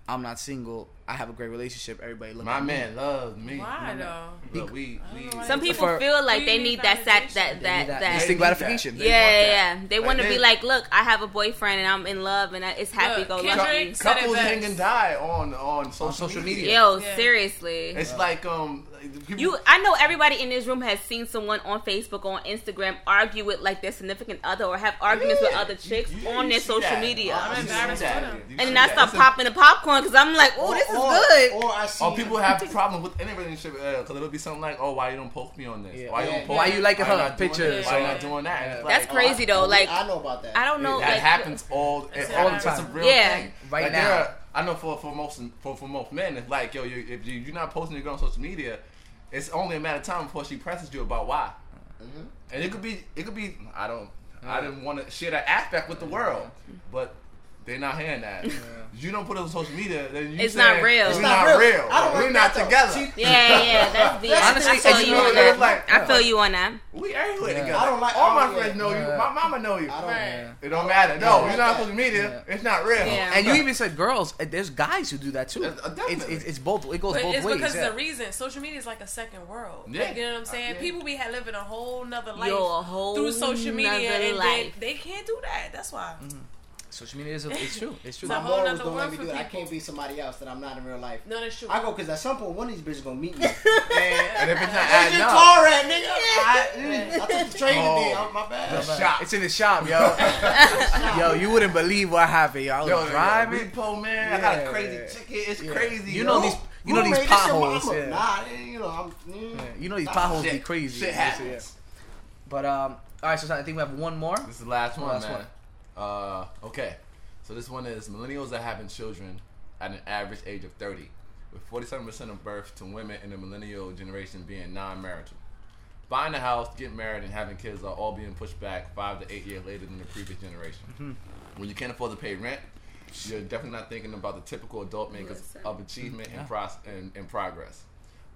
I'm not single. I have a great relationship. Everybody look My at me. My man loves me. Why though? Look, we, I don't we, Some people For- feel like they need need that sat, that validation. that that that. instant gratification. that. yeah, yeah, yeah. They Like, want to be like, look, I have a boyfriend and I'm in love and I- it's happy look, go lucky. couples hang and die on on social, social media. media. Yo, Yeah. seriously. It's like um, people, You, I know everybody in this room has seen someone on Facebook or on Instagram argue with like their significant other or have arguments with other chicks You- you on their social that. media. I'm embarrassed that. for them. You and see then I that. start It's a- popping the popcorn because I'm like, oh, this is or, good. Or I see. Or people have problems with any relationship uh, because it'll be something like, "Oh, why you don't poke me on this? Yeah. Why you don't post? Why you liking you her not doing pictures? Why you not doing that?" And it's That's like, crazy though. Oh, Like, I know about that. I don't know. that like, happens all, it, all all the It's a time. real Yeah. thing. Right now. Are- I know for for most for, for most men, it's like yo, you, if you, you're not posting your girl on social media, it's only a matter of time before she presses you about why. Mm-hmm. And it could be it could be I don't I didn't want to share that aspect with the world, but. They're not hearing that. If you don't put it on social media, then you It's say, not real. We're It's not, not real. real. I don't We're like not that, though. together. Yeah, yeah, that's the Honestly, I feel and you you know, on that. like- I feel you on that. We everywhere Yeah. together. I don't like- All my don't- friends know yeah. you. My mama know you. I don't. Right. It don't matter. No, Yeah. you're not on social media. Yeah. It's not real. Yeah. And you even said girls. uh, There's guys who do that too. Uh, It's, definitely. it's, it's both. It goes But both it's ways. because yeah. the reason social media is like a second world. Yeah. Like, you know what I'm saying? Yeah. People be ha- living a whole nother life Yo, whole through social media, and then life. they can't do that. That's why. Social media is. It's true. It's true. My a whole morals nother don't let me do it. I can't be somebody else that I'm not in real life. No, that's true. I go because at some point one of these bitches gonna meet me. And if it's not Where's your car at, nigga? I, mm, I took the train Oh. today. Oh, my bad. the shop. It's in the shop, yo. yo, you wouldn't believe what happened, yo. I was Yo, driving. repo man. I got a Yeah. crazy ticket. It's Yeah. crazy. You yo. know these. You know these made this your potholes. Nah, you know I'm. mm, You know these potholes Shit, be crazy. Shit Yeah. happens. But um, all right. So I think we have one more. This is the last one, Last man. Uh, okay. So this one is millennials that having children at an average age of 30, with 47% of births to women in the millennial generation being non-marital. Buying a house, getting married, and having kids are all being pushed back five to eight years later than the previous generation. When you can't afford to pay rent, you're definitely not thinking about the typical adult makers of achievement Yeah. and, pros- and, and progress.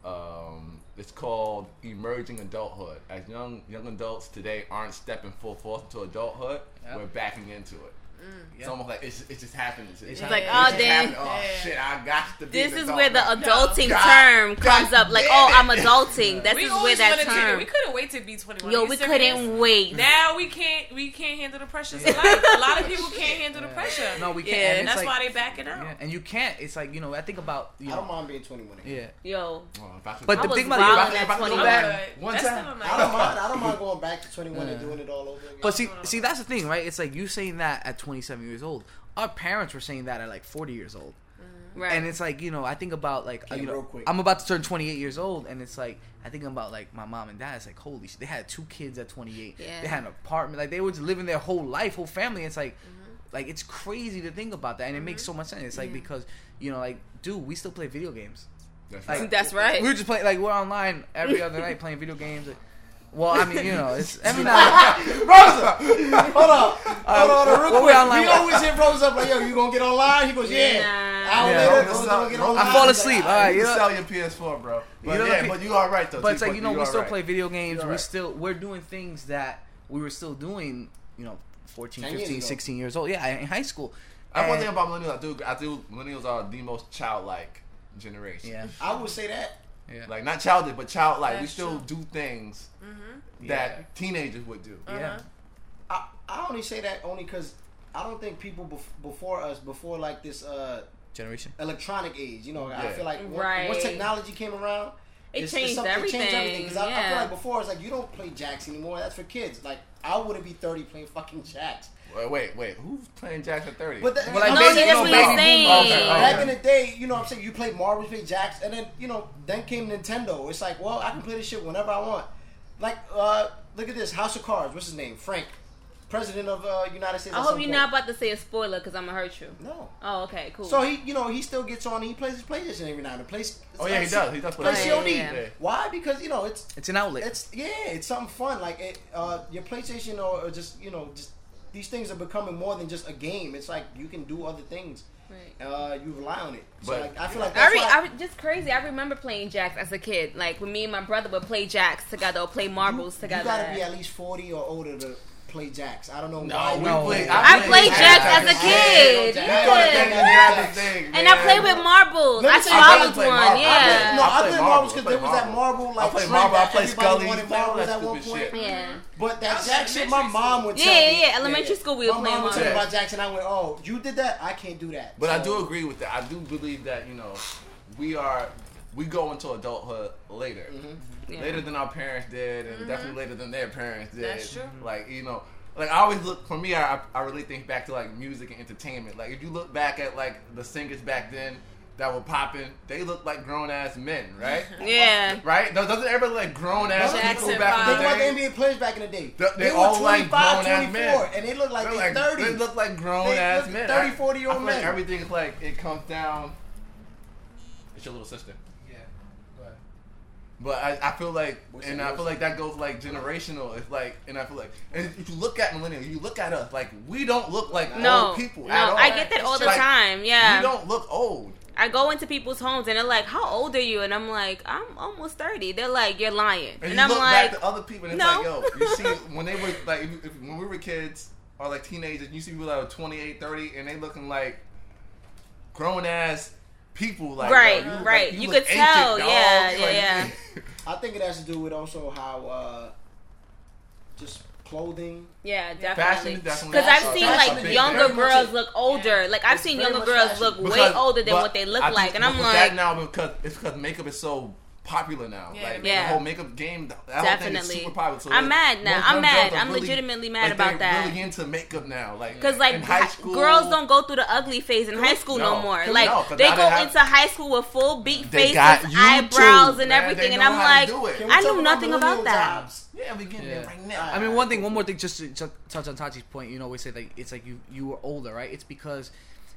Um, it's called emerging adulthood. As young young adults today aren't stepping full force into adulthood, Yeah. we're backing into it. Mm. Yeah. It's almost like it's, it's just happening. It's, It's It's like, oh, just then. Oh Yeah. shit! I got to be. this is where the adulting God- term God comes up. Like, oh. I'm adulting. This we is where that wanted to- term. we couldn't wait to be 21. Yo, we serious? couldn't wait. Now we can't. We can't handle the pressures of life. A lot of people can't handle the pressure. No, we can't. Yeah, and and that's like, why they backing out. Yeah, and you can't. It's like you know. I think about you I don't know. mind being 21. again. Yeah. Yo, I could- But I the was thing about wild it, at if I could go 21. back one time, still a I don't mind. I don't mind going back to 21 and doing it all over again. But see, see, that's the thing, right? It's like you saying that at 27 years old. Our parents were saying that at like 40 years old. Mm-hmm. Right. And it's like you know, I think about like uh, Okay, you know, real quick. I'm about to turn 28 years old, and it's like I think about like my mom and dad. It's like holy shit, they had two kids at 28. Yeah. They had an apartment, like they were just living their whole life, whole family. It's like, mm-hmm. like it's crazy to think about that, and it makes mm-hmm. so much sense. It's like because you know, like dude, we still play video games. That's Like, right. That's right. We were just playing like we're online every other night playing video games. Well, I mean, you know, it's every night. Rosa, uh, hold on, hold on, real when we quick. online- We always hit Rosa up like, yo, you gonna get online? He goes, yeah. Nah. Hour Yeah. later, Rosa Rosa gonna get Rosa- online. I fall asleep. All right, you you know, sell your PS4, bro. But know, yeah, but you are right though. but it's like you know, we still right. play video games. You're We right. still we're doing things that we were still doing. You know, 14, 10 years 15, ago. 16 years old. Yeah, in high school. That's one And- thing about millennials. I do. I do. Millennials are the most childlike generation. Yeah, I would say that. Yeah, Like not childish, but childlike. we still true. do things Mm-hmm. that Yeah. teenagers would do. yeah. I, I only say that only because I don't think people bef- before us, before like this uh, Generation. electronic age, you know, I feel like when, Right. once technology came around, It it's- it's changed something- it everything, changed everything. Because I, I feel like before it's like you don't play jacks anymore. That's for kids. Like I wouldn't be thirty playing fucking jacks. Wait, wait, wait. Who's playing Jacks at thirty? But that, Well, like I'm baby- that's what baby he's boom- saying. Okay, Back okay. in the day, you know what I'm saying? You played Marvel, you played Jacks, and then, you know, then came Nintendo. It's like, well, I can play this shit whenever I want. Like, uh, look at this House of Cards. What's his name? Frank. President of uh, United States. I hope you're point. not about to say a spoiler because I'm gonna hurt you. No. Oh, okay, cool. So he, you know, he still gets on. and He plays his PlayStation every now and then. Plays. oh yeah, he does. He does play. COD. yeah, yeah. Why? Because you know it's It's an outlet. it's yeah, it's something fun. Like it, uh, your PlayStation or, or just you know just these things are becoming more than just a game. It's like you can do other things. Right. Uh, you rely on it. So But- like I feel like I, re- why I re- just crazy. I remember playing jacks as a kid. Like when me and my brother would play jacks together or play marbles you together. You gotta be at least forty or older to play jacks. I don't know No, why. we No. played. I played jacks as a kid. You You Yeah. think and thing, And I man. played with marbles. Let me I tell you, I swallowed played one. marbles. I Yeah. No, I I played played marbles. marbles because there was that marbles. marble I like played trend marble. I played everybody Scully. wanted marbles that at one point. shit. Yeah. But that That's jack shit, my mom would Yeah, tell yeah, me. yeah. Elementary school, we were playing. my playing mom would tell me marbles. about Jackson. I went, oh, you did that? I can't do that. But I do agree with that. I do believe that you know, we are we go into adulthood later, mm-hmm. Mm-hmm. Yeah. later than our parents did, and mm-hmm. definitely later than their parents did. That's true. Like you know, like I always look for me. I I really think back to like music and entertainment. Like if you look back at like the singers back then that were popping, they looked like grown ass men, right? Yeah. right? Does- Doesn't everybody like grown ass Jackson people back in Think the about the day? NBA players back in the day. They- they were all like 25, grown-ass 24, men. and they look like They're they're like, 30. They look like grown They ass men. 30, 40 year I old feel like men. everything is like it comes down. It's your little sister. Yeah. But I, I feel like, What's and I feel like that goes like generational. It's like, and I feel like, and if you look at millennials, you look at us, like we don't look like No. old people No, at all. I get that all the Like, time. Yeah. we don't look old. I go into people's homes and they're like, "How old are you?" And I'm like, "I'm almost 30." They're like, "You're lying," And, and, you I'm look like, back to other people, and it's no. like, yo, you see, when they were like, if, if, when we were kids or like teenagers, you see people that are 28, 30, and they looking like grown ass people. Like, Right, yo, you right. Like, You look could tell, dog. yeah, Like, yeah, yeah. I think it has to do with also how uh, just clothing. "Yeah, definitely." Because I've seen a like younger thing. very much girls look older. Like I've It's seen younger girls fashion. look way older than what they look like, and I'm like, that now because it's because makeup is so popular now. Yeah, like yeah. the whole makeup game, that whole thing Definitely. is super popular. So I'm like, mad now. I'm mad. I'm really- legitimately mad like, about they're that. Really into makeup now, like Cause like in high school, girls don't go through the ugly phase in high school no, No. more. No, they go they have- into high school with full beat faces, got YouTube, eyebrows, and man. everything, and I'm like, do it. Can we I knew nothing about that. jobs? Yeah, we getting Yeah. there right now. I mean, one thing, one more thing, just to touch on Tachi's point. You know, we say like it's like you you were older, right? It's because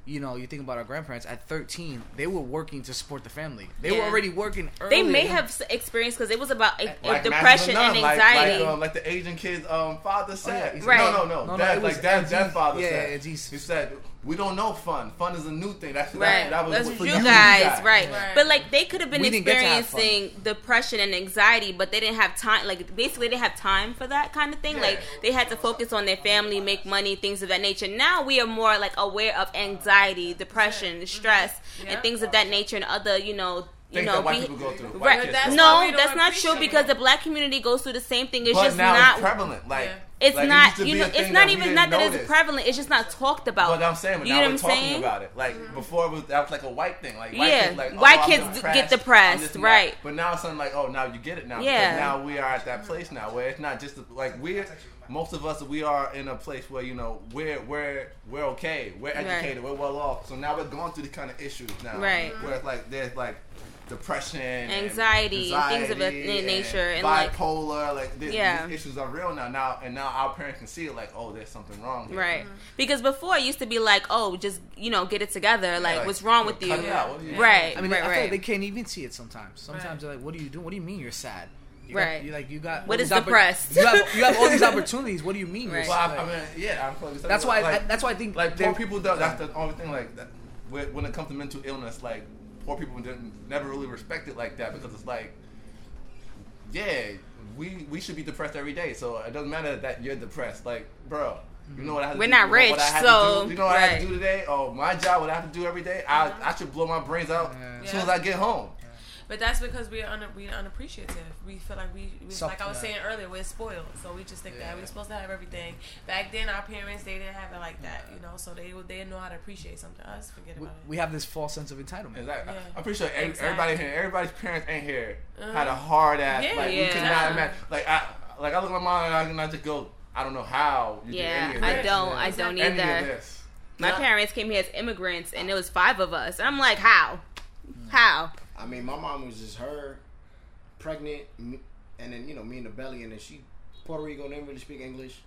you know you think about our grandparents at 13, they were working to support the family. They were already working. They may have s- experienced because it was about a, a Like depression Master of None, like- anxiety. like, um, like the Asian kid's um, father said. he's- Right. No, no, no. No, no, Dad, it was like that, that Aziz. father Yeah, said. yeah, He said, "We don't know fun. Fun is a new thing. That's Right, that, that was that's for what you you guys, guys. right. Right. But like they could have been We didn't get to have experiencing depression and anxiety, but they didn't have time. Like basically, they didn't have time for that kind of thing. Yeah. Like they had to focus on their family, make money, things of that nature. Now we are more like aware of anxiety, depression, stress, Yeah. and things of that nature, and other you know. You know, that white be- people go through. Right. Kids That's no, that's not true because it. the black community goes through the same thing. It's but just now not it's prevalent. Like Yeah. It's Like, not used you know it's not even didn't not that it's prevalent. It's just not talked about. But I'm saying, but you now know we're what I'm talking saying? about it. Like mm-hmm. before, it was, that was like a white thing. Like white Yeah, kids, like, white oh, I'm kids depressed, get depressed, I'm this and that. right. But now it's something like, oh, now you get it now. Yeah. Because now we are at that place now where it's not just like we're most of us we are in a place where you know we're we're we're okay, we're Right. educated, we're well off. So now we're going through these kind of issues now, Right. Where it's like there's like depression, and Anxiety and things of that anxiety nature, and, like- bipolar. Like, these, Yeah. these issues are real now. Now and now our parents can see it. Like, oh, there's something wrong. Here. Right. Mm-hmm. Because before it used to be like, oh, just you know, get it together. like, like, what's wrong with you? out. What do you- Right. I mean, right. I feel right. like they can't even see it sometimes. Sometimes Right. they're like, "What are you doing? What do you mean you're sad?" You Right. Got, you like you got what is all is these oppor- depressed? You have, you have all these opportunities. What do you mean? Right. Well. I, I mean, yeah, I'm that's why. Like, I, that's why I think like they- poor people. Do, that's the only thing. Like that, when when it comes to mental illness, like poor people didn't never really respect it like that because it's like, yeah, we we should be depressed every day. So it doesn't matter that you're depressed. Like, bro. You know what I had to We're do, not you know rich, what I had to so- do? you know what I have to do today? Oh, my job, what I have to do every day. I I should blow my brains out Yeah. as soon as I get home. But that's because we're un- we're unappreciative. We feel like we, we like I was saying earlier, we're spoiled. So we just think that we're supposed to have everything. Back then, our parents they didn't have it like that, you know. So they would- they didn't know how to appreciate something. Us forget we, about it. we have this false sense of entitlement. Exactly. Yeah. I'm pretty sure every, Exactly. everybody here, everybody's parents ain't here had a Uh-huh. hard ass. Yeah, like we yeah. could not imagine. Like I, like I look at my mom and I, and I just go, I don't know how you yeah, did any of I this. don't. I don't Any of either. this. My Yeah. parents came here as immigrants, and there was five of us. And I'm like, how? How? I mean, my mom was just her, pregnant, and then you know me in the belly, and then she Puerto Rico didn't really speak English,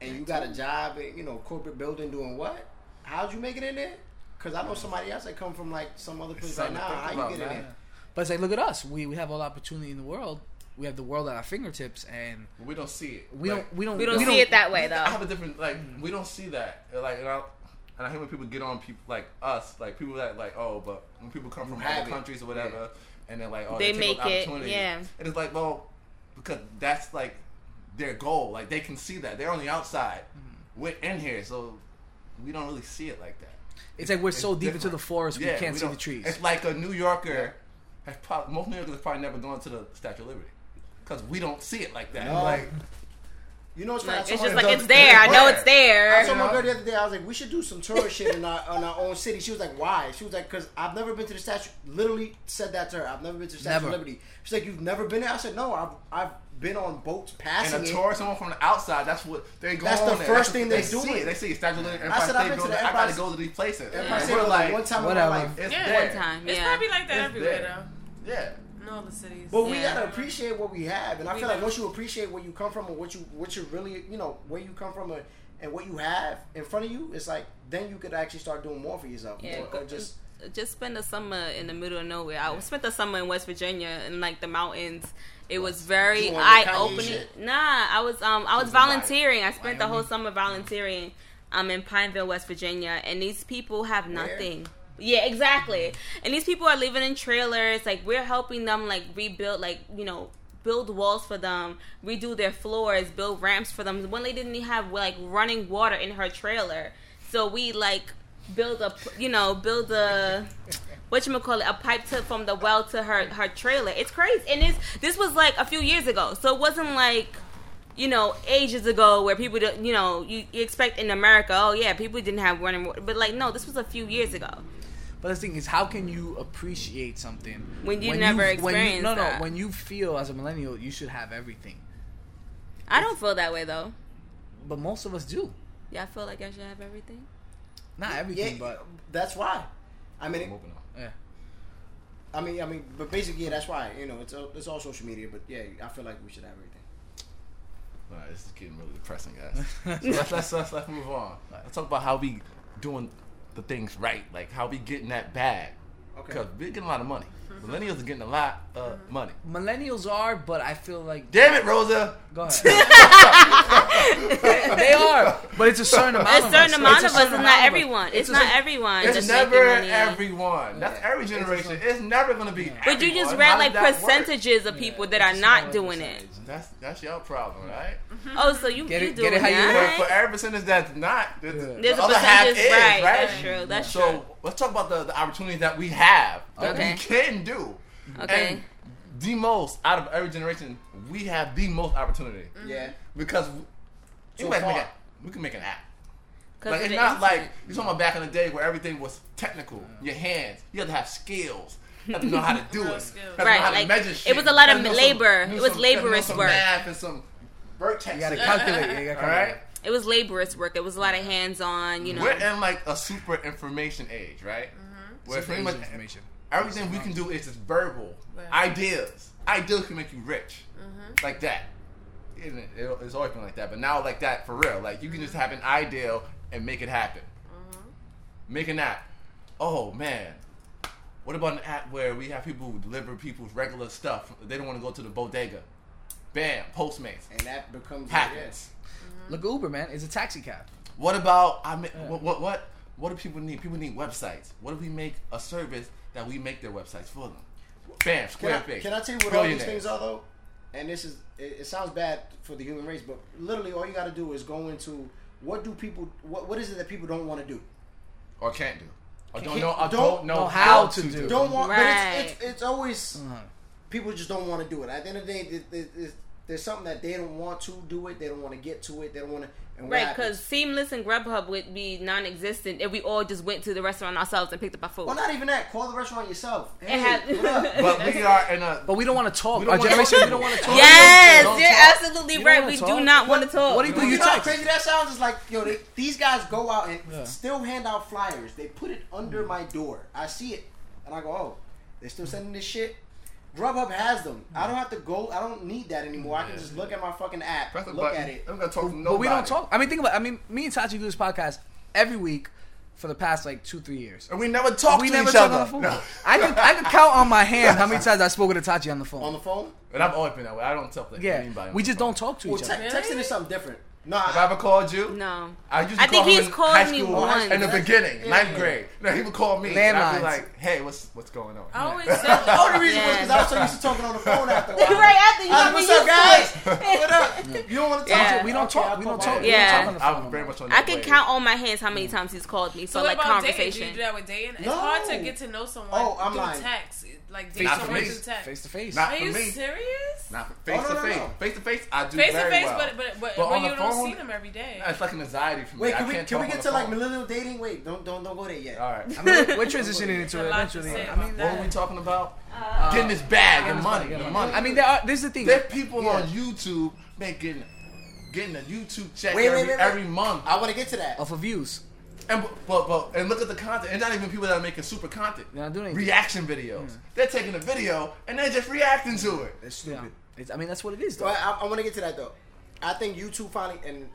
and you got a job in you know corporate building doing what? How'd you make it in there? Because I know somebody else that come from like some other place like something to nah, think how you get in there? But it's like, look at us. We we have all the opportunity in the world. We have the world at our fingertips, and We don't see it. we Like, don't we don't We don't see it that way though. I have a different like we don't see that like and I, and I hate when people get on people like us like people that like oh but when people come from other countries or whatever and they're like oh They they, make take it, yeah. and it's like well because that's like their goal like they can see that they're on the outside Mm-hmm. we're in here so we don't really see it like that It's like we're so It's deep into the different. forest we can't we see the trees. It's like a New Yorker. Has probably, most New Yorkers have probably never gone to the Statue of Liberty because we don't see it like that. No. Like You know what's funny? Like, told it's just like it's there. I know it's there. I told my girl the other day, I was like, we should do some tourist shit in our, on our own city. She was like, why? She was like, because I've never been to the statue. Literally said that to her. I've never been to the Statue Never. of Liberty. She's like, you've never been there? I said, no, I've, I've been on boats passing and a it. tour, someone from the outside, that's what they go That's on the there. first That's thing what they see do. it. They see Statue of Liberty, I Empire said, I've State been to Building. the I gotta go to these places. Empire And State we're like, one time whatever. in my life. it's Yeah. there. One time, It's probably like that It's everywhere there. though. Yeah. In all the cities. But we gotta appreciate what we have, and I We feel like once you appreciate where you come from and what you what you really you know where you come from and, and what you have in front of you, it's like then you could actually start doing more for yourself. Yeah, More, go- just just spend the summer in the middle of nowhere. I spent the summer in West Virginia in like the mountains. It was very You on your eye Kanye opening. Nah, I was um I was was in Wyoming. volunteering. I spent the whole summer volunteering. um in Pineville, West Virginia, and these people have Where? Yeah, exactly. And these people are living in trailers. Like we're helping them like rebuild like, you know, build walls for them, redo their floors, build ramps for them. One lady didn't have like running water in her trailer. So we like build a you know, build a what you call it, a pipe to from the well to her her trailer. It's crazy, and this this was like a few years ago, so it wasn't like you know ages ago where people you know you, you expect in America, oh yeah, people didn't have running water, but like no, this was a few years ago. But the thing is, how can you appreciate something When you never when you, experienced no, no, that. when you feel as a millennial, you should have everything. I don't feel that way though. But most of us do. Yeah, I feel like I should have everything. Not yeah, everything, but that's why. I mean, it, Moving on. yeah. I mean, I mean, but basically, yeah, that's why. You know, it's all, it's all social media. But yeah, I feel like we should have everything. All right, this is getting really depressing, guys. so let's, let's, let's, let's move on. Let's talk about how we doing the things right, like how we getting that bag. Okay. Because we're getting a lot of money. Millennials are getting a lot of money. Millennials are, but I feel like Damn it, Rosa! go ahead. they are, but it's a certain amount. A of certain us. amount It's of a us. certain It's amount not of us. everyone. It's a not certain- everyone. It's that's never making money. everyone. That's every generation. It's never gonna be. But you just everyone. read How like does that work? percentages of people that are not doing it. That's that's your problem, right? Oh, so you Get you it- doing get it how you that? For, for every percentage that's not, the, the- There's the a other half percentage, is, right, right? that's true, that's so true. Let's talk about the, the opportunities that we have that Okay. we can do. Okay. And the most out of every generation, we have the most opportunity mm-hmm. Yeah. because You So might make a, we can make an app. Like it's the not like you're talking about back in the day where everything was technical. Mm. Your hands, you had to have skills. You had to know how to do it. skills. To Right, know how to like, measure it was a lot of had to know labor. some- It was some- you had to know laborious some work. Math and some vertex. You gotta calculate. it, You gotta All right. Calculate. It was laborious work. It was a lot of hands-on. You know. We're in like a super information age, right? Mm-hmm. Where Super pretty much information. everything we can do is just verbal Right. ideas. Ideas can make you rich, Mm-hmm. like that. Isn't it? It- It's always been like that, but now like that for real. Like you can just have an idea and make it happen. Mm-hmm. Make an app. Oh man, what about an app where we have people who deliver people's regular stuff? They don't want to go to the bodega. Bam, Postmates and that becomes happens. Look, Uber, man, it's a taxi cab. What about I mean, what, what what what do people need? People need websites. What if we make a service that we make their websites for them? Bam, Can I, can I tell you what all these things are though? And this is it, it sounds bad for the human race, but literally all you got to do is go into what do people what what is it that people don't want to do? or can't do, or don't know, or don't don't know know how, how to to do. do. Don't want, but it's, it's it's always Uh-huh. people just don't want to do it. At the end of the day, there- there- there's, there's something that they don't want to do it. They don't want to get to it. They don't want to. And what Right, because Seamless and Grubhub would be non-existent if we all just went to the restaurant ourselves and picked up our food. Well, not even that. Call the restaurant yourself. Hey, have- But we are in a. But we don't want to talk. We don't Our wanna generation, talk. we don't want to talk. yes, Don't you're talk. absolutely You right. We talk? do not want to talk. what do you do? You You know how text. crazy that sounds? It's like, yo, they, these guys go out and Yeah. still hand out flyers. They put it under my door. I see it, and I go, oh, they're still sending this shit. Grubhub has them. I don't have to go. I don't need that anymore. I can just look at my fucking app, Press look button. at it. I'm gonna talk to nobody. But we don't talk. I mean, think about. It. I mean, me and Tachi do this podcast every week for the past like two, three years. and we never talk we to never each talk other. on the phone. No. I can I can count on my hand how many times I spoke to Tachi on the phone. On the phone? And I've always been that way. I don't talk to yeah, anybody. on we the just phone. don't talk to Well, each te- other. texting is something different. No, Have I I, ever called you? No. I used to I call think him he's in called high me school once. in the beginning, yeah, ninth grade. No, he would call me, and I'd be like, "Hey, what's what's going on?" I always said the only reason was because I was so used to talking on the phone after a while. right after you I got was, me What's up, guys? what up? You don't want to talk? Yeah. We don't Okay, talk. I'll We don't back. talk. We Yeah. don't talk on the phone. I'm very much on I can wave. count on my hands how many mm. times he's called me So for what like about dating? Do conversation. you do that with dating? It's No. hard to get to know someone Oh, I'm through lying. text. Like date Not for someone through text. Face to face. Not Are for you me. serious? Not face Oh, no, to no, face. no. Face to face, I do Face to face, well. but but but, But when you the don't see them every day. It's like an anxiety for me. Wait, I can we can't we get to like millennial dating? Wait, don't don't don't go there yet. All right. I mean, we're transitioning into it a lot to eventually. I mean. What are we talking about? Uh, getting this bag, the money, money, the money. I mean, there are. This is the thing. there are people Yeah. on YouTube making getting a YouTube check Wait, wait, every, wait, wait. every month. I want to get to that. off of views. And but, but and look at the content. And not even people that are making super content. They're not doing anything. Reaction videos. They're taking a video and they're just reacting to it. It's stupid. It's, I mean, that's what it is, though. So I, I want to get to that though. I think YouTube finally, and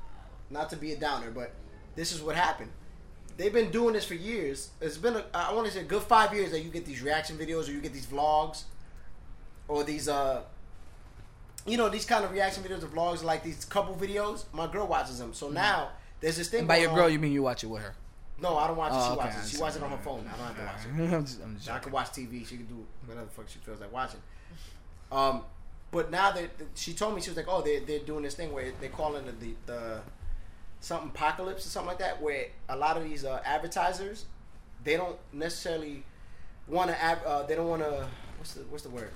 not to be a downer, but this is what happened. They've been doing this for years. It's been, a, I want to say, a good five years that you get these reaction videos or you get these vlogs or these, uh, you know, these kind of reaction videos or vlogs, like these couple videos. My girl watches them. So now there's this thing. And by your girl, on- you mean you watch it with her? No, I don't watch it. Oh, she okay, watches. It. She see. watches it on her phone. I don't have to watch it. I'm just, I'm just I can watch TV. She can do whatever the fuck she feels like watching. Um, but now that that she told me, she was like, "Oh, they're they're doing this thing where they're calling it the the something apocalypse or something like that, where a lot of these uh, advertisers they don't necessarily want to. Uh, they don't want to. What's the what's the word?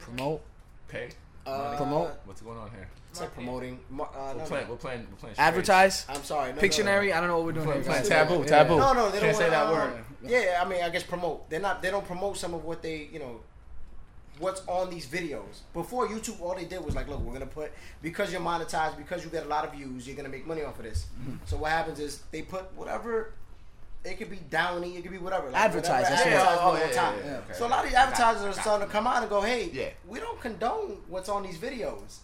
Promote. Okay. Uh, Promote? What's going on here? It's like promoting. Uh, We're no, playing. no. We're playing. We're playing. Advertise. I'm sorry. No, Pictionary. No, I don't know what we're doing We're here. playing Right. taboo. Yeah. Taboo. no, no, they Can't don't say that uh, word. Yeah, I mean, I guess promote. They're not. They don't promote some of what they, you know, what's on these videos. Before YouTube, all they did was like, look, we're gonna put because you're monetized, because you get a lot of views, you're gonna make money off of this. Mm-hmm. So what happens is they put whatever. It could be downy. It could be whatever. Like Advertise, whatever that's what- advertisement Oh, yeah, yeah, yeah, okay. So a lot of these advertisers are starting to come out and go, "Hey, Yeah. we don't condone what's on these videos,"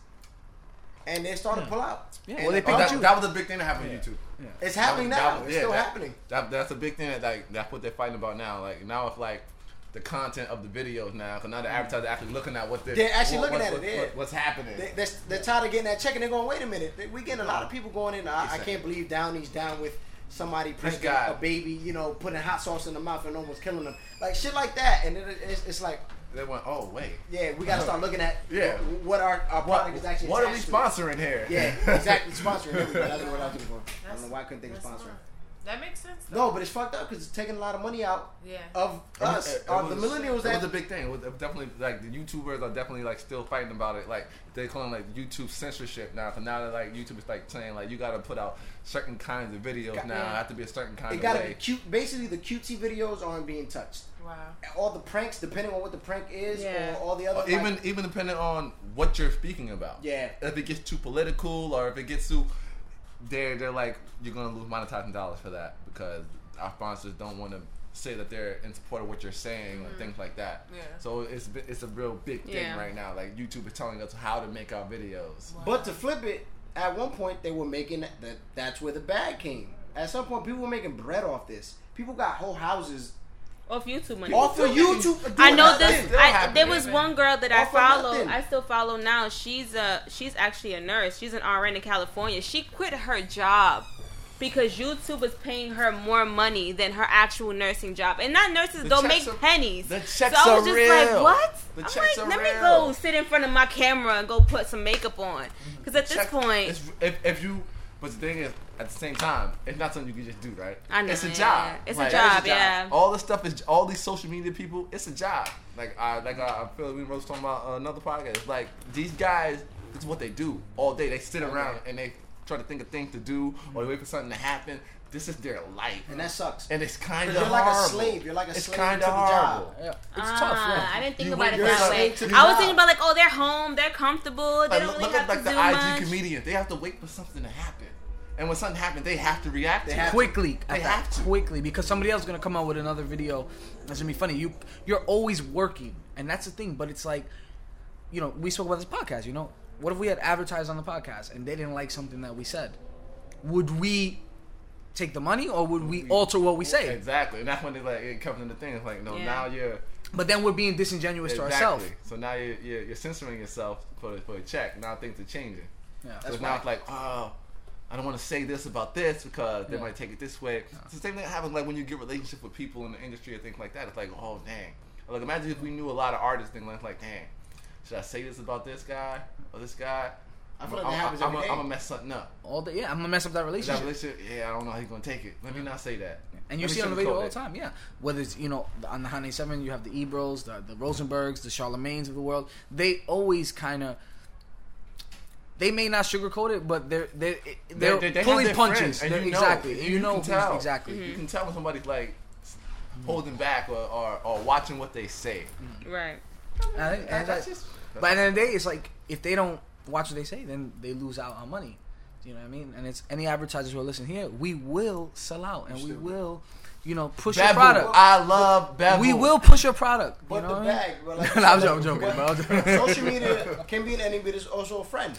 and they're starting to pull out. Yeah, And well, they the picked that, you. that was a big thing that happened on YouTube. It's happening was- now. that it's yeah, still that- happening. That, that's a big thing that like that's what they're fighting about now. Like now it's like the content of the videos now, because now the mm. advertisers actually looking at what they're, They're actually what- looking what- at it, what- yeah. what- what's happening. They, they're, they're tired of getting that check, and they're going, wait a minute. We getting a lot of people going in. I, I can't believe Downy's down with somebody pranking a baby, you know, putting hot sauce in the mouth and almost killing them. Like shit like that. And it, it's, it's like, they went, oh wait, yeah, we got to start looking at Yeah. what our, our product is actually what are we attached to. sponsoring here? Yeah, exactly. Sponsoring. There. That's what I was looking for. I don't know why I couldn't think of That's sponsoring. That makes sense. Though. No, but it's fucked up because it's taking a lot of money out Yeah. of us. It- it Uh, was- the millennials It that was a big thing. It was definitely like the YouTubers are definitely like still fighting about it. Like they call it like YouTube censorship now. So now that like YouTube is like saying like you got to put out certain kinds of videos Got- now. yeah. Have to be a certain kind it of got to way. be cute. Basically, the cutesy videos aren't being touched. Wow. All the pranks, depending on what the prank is, Yeah. or all the other. Or even like- even depending on what you're speaking about. Yeah. If it gets too political or if it gets too, they're they're like you're gonna lose monetizing dollars for that because our sponsors don't want to say that they're in support of what you're saying and mm-hmm. things like that. Yeah. So it's it's a real big thing Yeah. right now. Like YouTube is telling us how to make our videos. Wow. But to flip it, at one point they were making that. that that's where the bag came. At some point, people were making bread off this. People got whole houses Off YouTube money. off of YouTube. I know this. I, there was one girl that I follow. I still follow now. She's a she's actually a nurse. She's an RN in California. She quit her job because YouTube was paying her more money than her actual nursing job. And not nurses The don't make are- pennies. the so checks I was are just like, real. what? The I'm checks like, are let me go sit in front of my camera and go put some makeup on. Mm-hmm. Because at this Check- point, if, if you, but the thing is, at the same time, it's not something you can just do, right? I know, It's a yeah, job. yeah. It's a Like, job, yeah. All this stuff is all these social media people. It's a job. Like I like I, I feel like we were talking about uh, another podcast. Like these guys, this is what they do all day. They sit around and they try to think of things to do or they wait for something to happen. This is their life, and that sucks. and it's kind of You're like a slave. You're like a it's slave kinda to the job. Yeah, it's ah, tough. Yeah. I didn't think You about it that son way. to the I was thinking about like, oh, they're home, they're comfortable, they Like, don't look, really look have at to like do the much. IG comedians. They have to wait for something to happen, and when something happens, they have to react. They to have it. to. quickly. They at have to. quickly because somebody else is gonna come out with another video that's gonna be funny. You you're always working, and that's the thing. But it's like, you know, we spoke about this podcast. You know, what if we had advertised on the podcast and they didn't like something that we said? Would we take the money or would we alter what we say? Exactly, and that's when they like it comes into thing. It's like no, Yeah. now you're But then we're being disingenuous to ourselves. So now you're, you're you're censoring yourself for for a check. Now things are changing. Yeah. So That's now why- it's like oh. I don't want to say this about this because they Yeah. might take it this way. It's the same thing that happens like when you get relationship with people in the industry and things like that. It's like, oh dang. Like imagine if we knew a lot of artists and like, like dang, should I say this about this guy or this guy? I feel I'm, like that happens I'm, every I'm. I'm gonna mess something up. All day, yeah, I'm gonna mess up that That relationship. relationship, yeah, I don't know how he's gonna take it. Let me not say that. And you see it on the video all the time, yeah. Whether it's you know on the Hot 97, you have the Ebros, the the Rosenbergs, the Charlemagne's of the world. They always kind of. They may not sugarcoat it, but they're they're they're They- they have pulling their punches. friends, and They're- you know, exactly, you and you know can who's- tell. exactly. You can mm-hmm. tell when somebody's like holding back or, or, or watching what they say. Mm-hmm. Right. And I think- and That's that- just- but at the end of the day, it's like if they don't watch what they say, then they lose out on money. You know what I mean? And it's any advertisers who are listening here, we will sell out and we will, you know, push your product. I love Bevel. we will push your product. you But know the what I mean? bag, bro, like, No, I'm joking, I'm joking, bro. I'm joking. social media can be an enemy, but it's also a friend.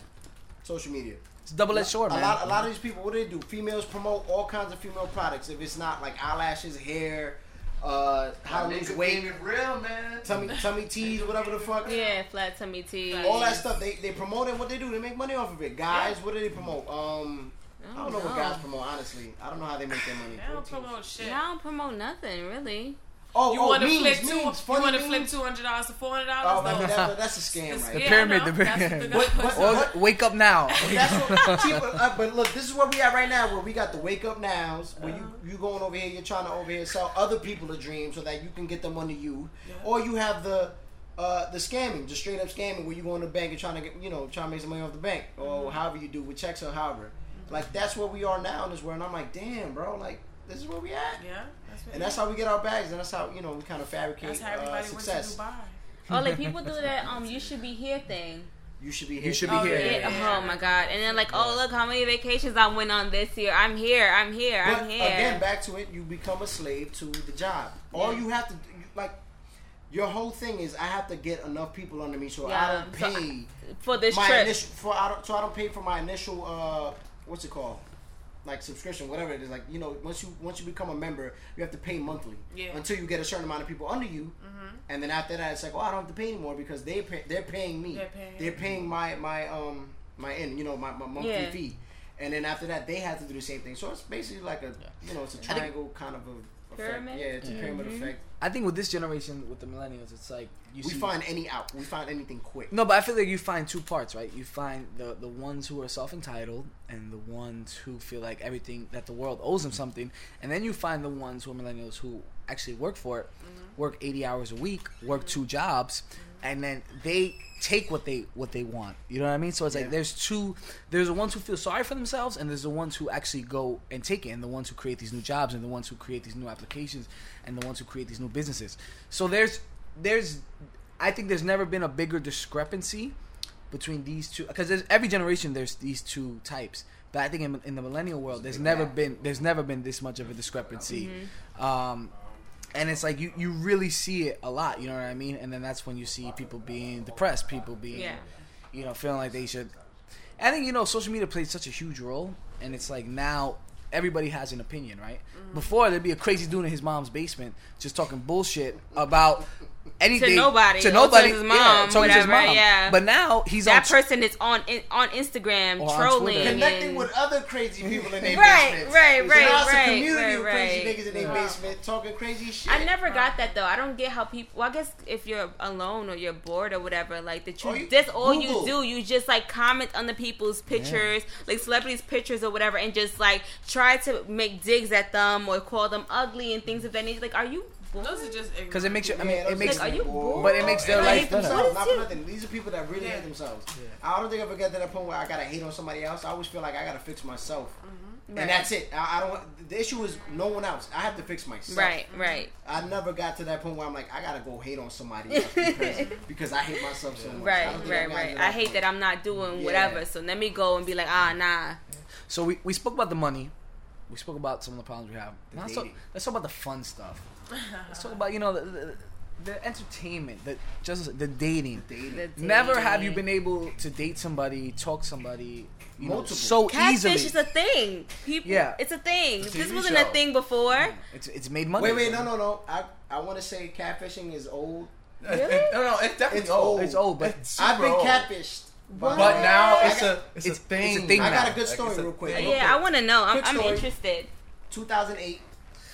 Social media. It's double edged sword, a man. lot, a lot of these people, what do they do? Females promote all kinds of female products. If it's not like eyelashes, hair, uh, how to lose weight, real, man. tummy, tummy teas, whatever the fuck. Yeah, flat tummy tea. All that stuff, they they promote it. What they do, they make money off of it. Guys, what do they promote? Um, I don't know what guys promote. Honestly, I don't know how they make their money. They don't promote shit. Y'all don't promote nothing, really. Oh, You oh, want to memes, flip two? memes, You want to flip two hundred dollars to four hundred dollars? man, that, that's a scam, right? The Yeah, pyramid, I the pyramid. the- But- Or wake up now. That's what, see, but, uh, but look, this is where we at right now, where we got the wake up nows, where you you going over here, you're trying to over here sell other people a dream so that you can get them under you, or you have the uh, the scamming, just straight up scamming, where you go in the bank and trying to get you know trying to make some money off the bank, or however you do with checks or however. Like that's where we are now in this world, and I'm like, damn, bro, like this is where we at, Yeah, that's what and that's how we get our bags, and that's how you know we kind of fabricate that's how uh, success. went to Dubai. Oh, like people do that. Um, you should be here thing. You should be here. You should be Oh, here. yeah. Yeah, Oh my god! And then like, oh look how many vacations I went on this year. I'm here. I'm here. But I'm here. again, back to it, you become a slave to the job. All you have to do, like, your whole thing is I have to get enough people under me so I don't so pay for this my trip. initial for I don't, so I don't pay for my initial uh what's it called like subscription whatever it is like you know once you once you become a member you have to pay monthly Yeah. until you get a certain amount of people under you. And then after that it's like oh I don't have to pay anymore because they pay, they're paying me. They're paying they're paying my my um my in you know my, my monthly Yeah. fee. And then after that they have to do the same thing. So it's basically like a you know it's a triangle kind of a Pyramid? Yeah, it's a pyramid Mhm. effect. I think with this generation, with the millennials, it's like you We see, find any out. We find anything quick. No, but I feel like you find two parts, right? You find the the ones who are self entitled and the ones who feel like everything that the world owes them something, and then you find the ones who are millennials who actually work for it, work eighty hours a week, work two jobs, and then they take what they what they want. You know what I mean? So it's like there's two. There's the ones who feel sorry for themselves, and there's the ones who actually go and take it, and the ones who create these new jobs, and the ones who create these new applications, and the ones who create these new businesses. So there's there's I think there's never been a bigger discrepancy between these two because there's every generation there's these two types. But I think in, in the millennial world, there's never been there's never been this much of a discrepancy, um, and it's like you you really see it a lot. You know what I mean? And then that's when you see people being depressed, people being Yeah. you know feeling like they should. I think you know social media plays such a huge role, and it's like now everybody has an opinion, right? Mm-hmm. Before there'd be a crazy dude in his mom's basement just talking bullshit about anything nobody, to or to nody, his yeah, mom, talking to his whatever, mom. yeah. But now he's That on person is on on Instagram on trolling, Twitter. Connecting and- with other crazy people in their basement, Right, basements. right, So right, now right, community right, of crazy right. niggas in their basement talking crazy shit. I never got that though. I don't get how people. Well, I guess if you're alone or you're bored or whatever, like the Or truth. you- that's all Google. you do. You just like comment on the people's pictures, like celebrities' pictures or whatever, and just like try to make digs at them or call them ugly and things of that nature. Like, are you? Bored? Those are just because it makes you. I mean, Yeah, it makes. Like, are you bored? But it makes their And life better. themselves, not What for nothing. These are people that really Yeah. hate themselves. I don't think I ever get to that point where I gotta hate on somebody else. I always feel like I gotta fix myself, Right. and that's it. I, I don't. The issue is no one else. I have to fix myself. Right, right, I never got to that point where I'm like, I gotta go hate on somebody else because, because I hate myself so much. I right, right, got right. I hate that I'm not doing Yeah. whatever. So let me go and be like, ah, nah. So we, we spoke about the money. We spoke about some of the problems we have. The Now let's, talk, let's talk about the fun stuff. Let's talk about you know the, the, the entertainment, the just the dating. Dating. The Never have you been able to date somebody, talk somebody, you know, Multiple. so Catfish easily. is a thing. People, Yeah. it's a thing. It's a This wasn't show. a thing before. Mm. It's it's made money. Wait, wait, no, no, no. I I want to say catfishing is old. It- it- no, no, it's definitely It's old. old. It's old, but It's I've been old. catfished. What? But now I it's got- a it's, it's- a thing. it's a thing I got a good story it's a real quick. thing. Real Yeah, I want to know. I'm, I'm interested. 2008.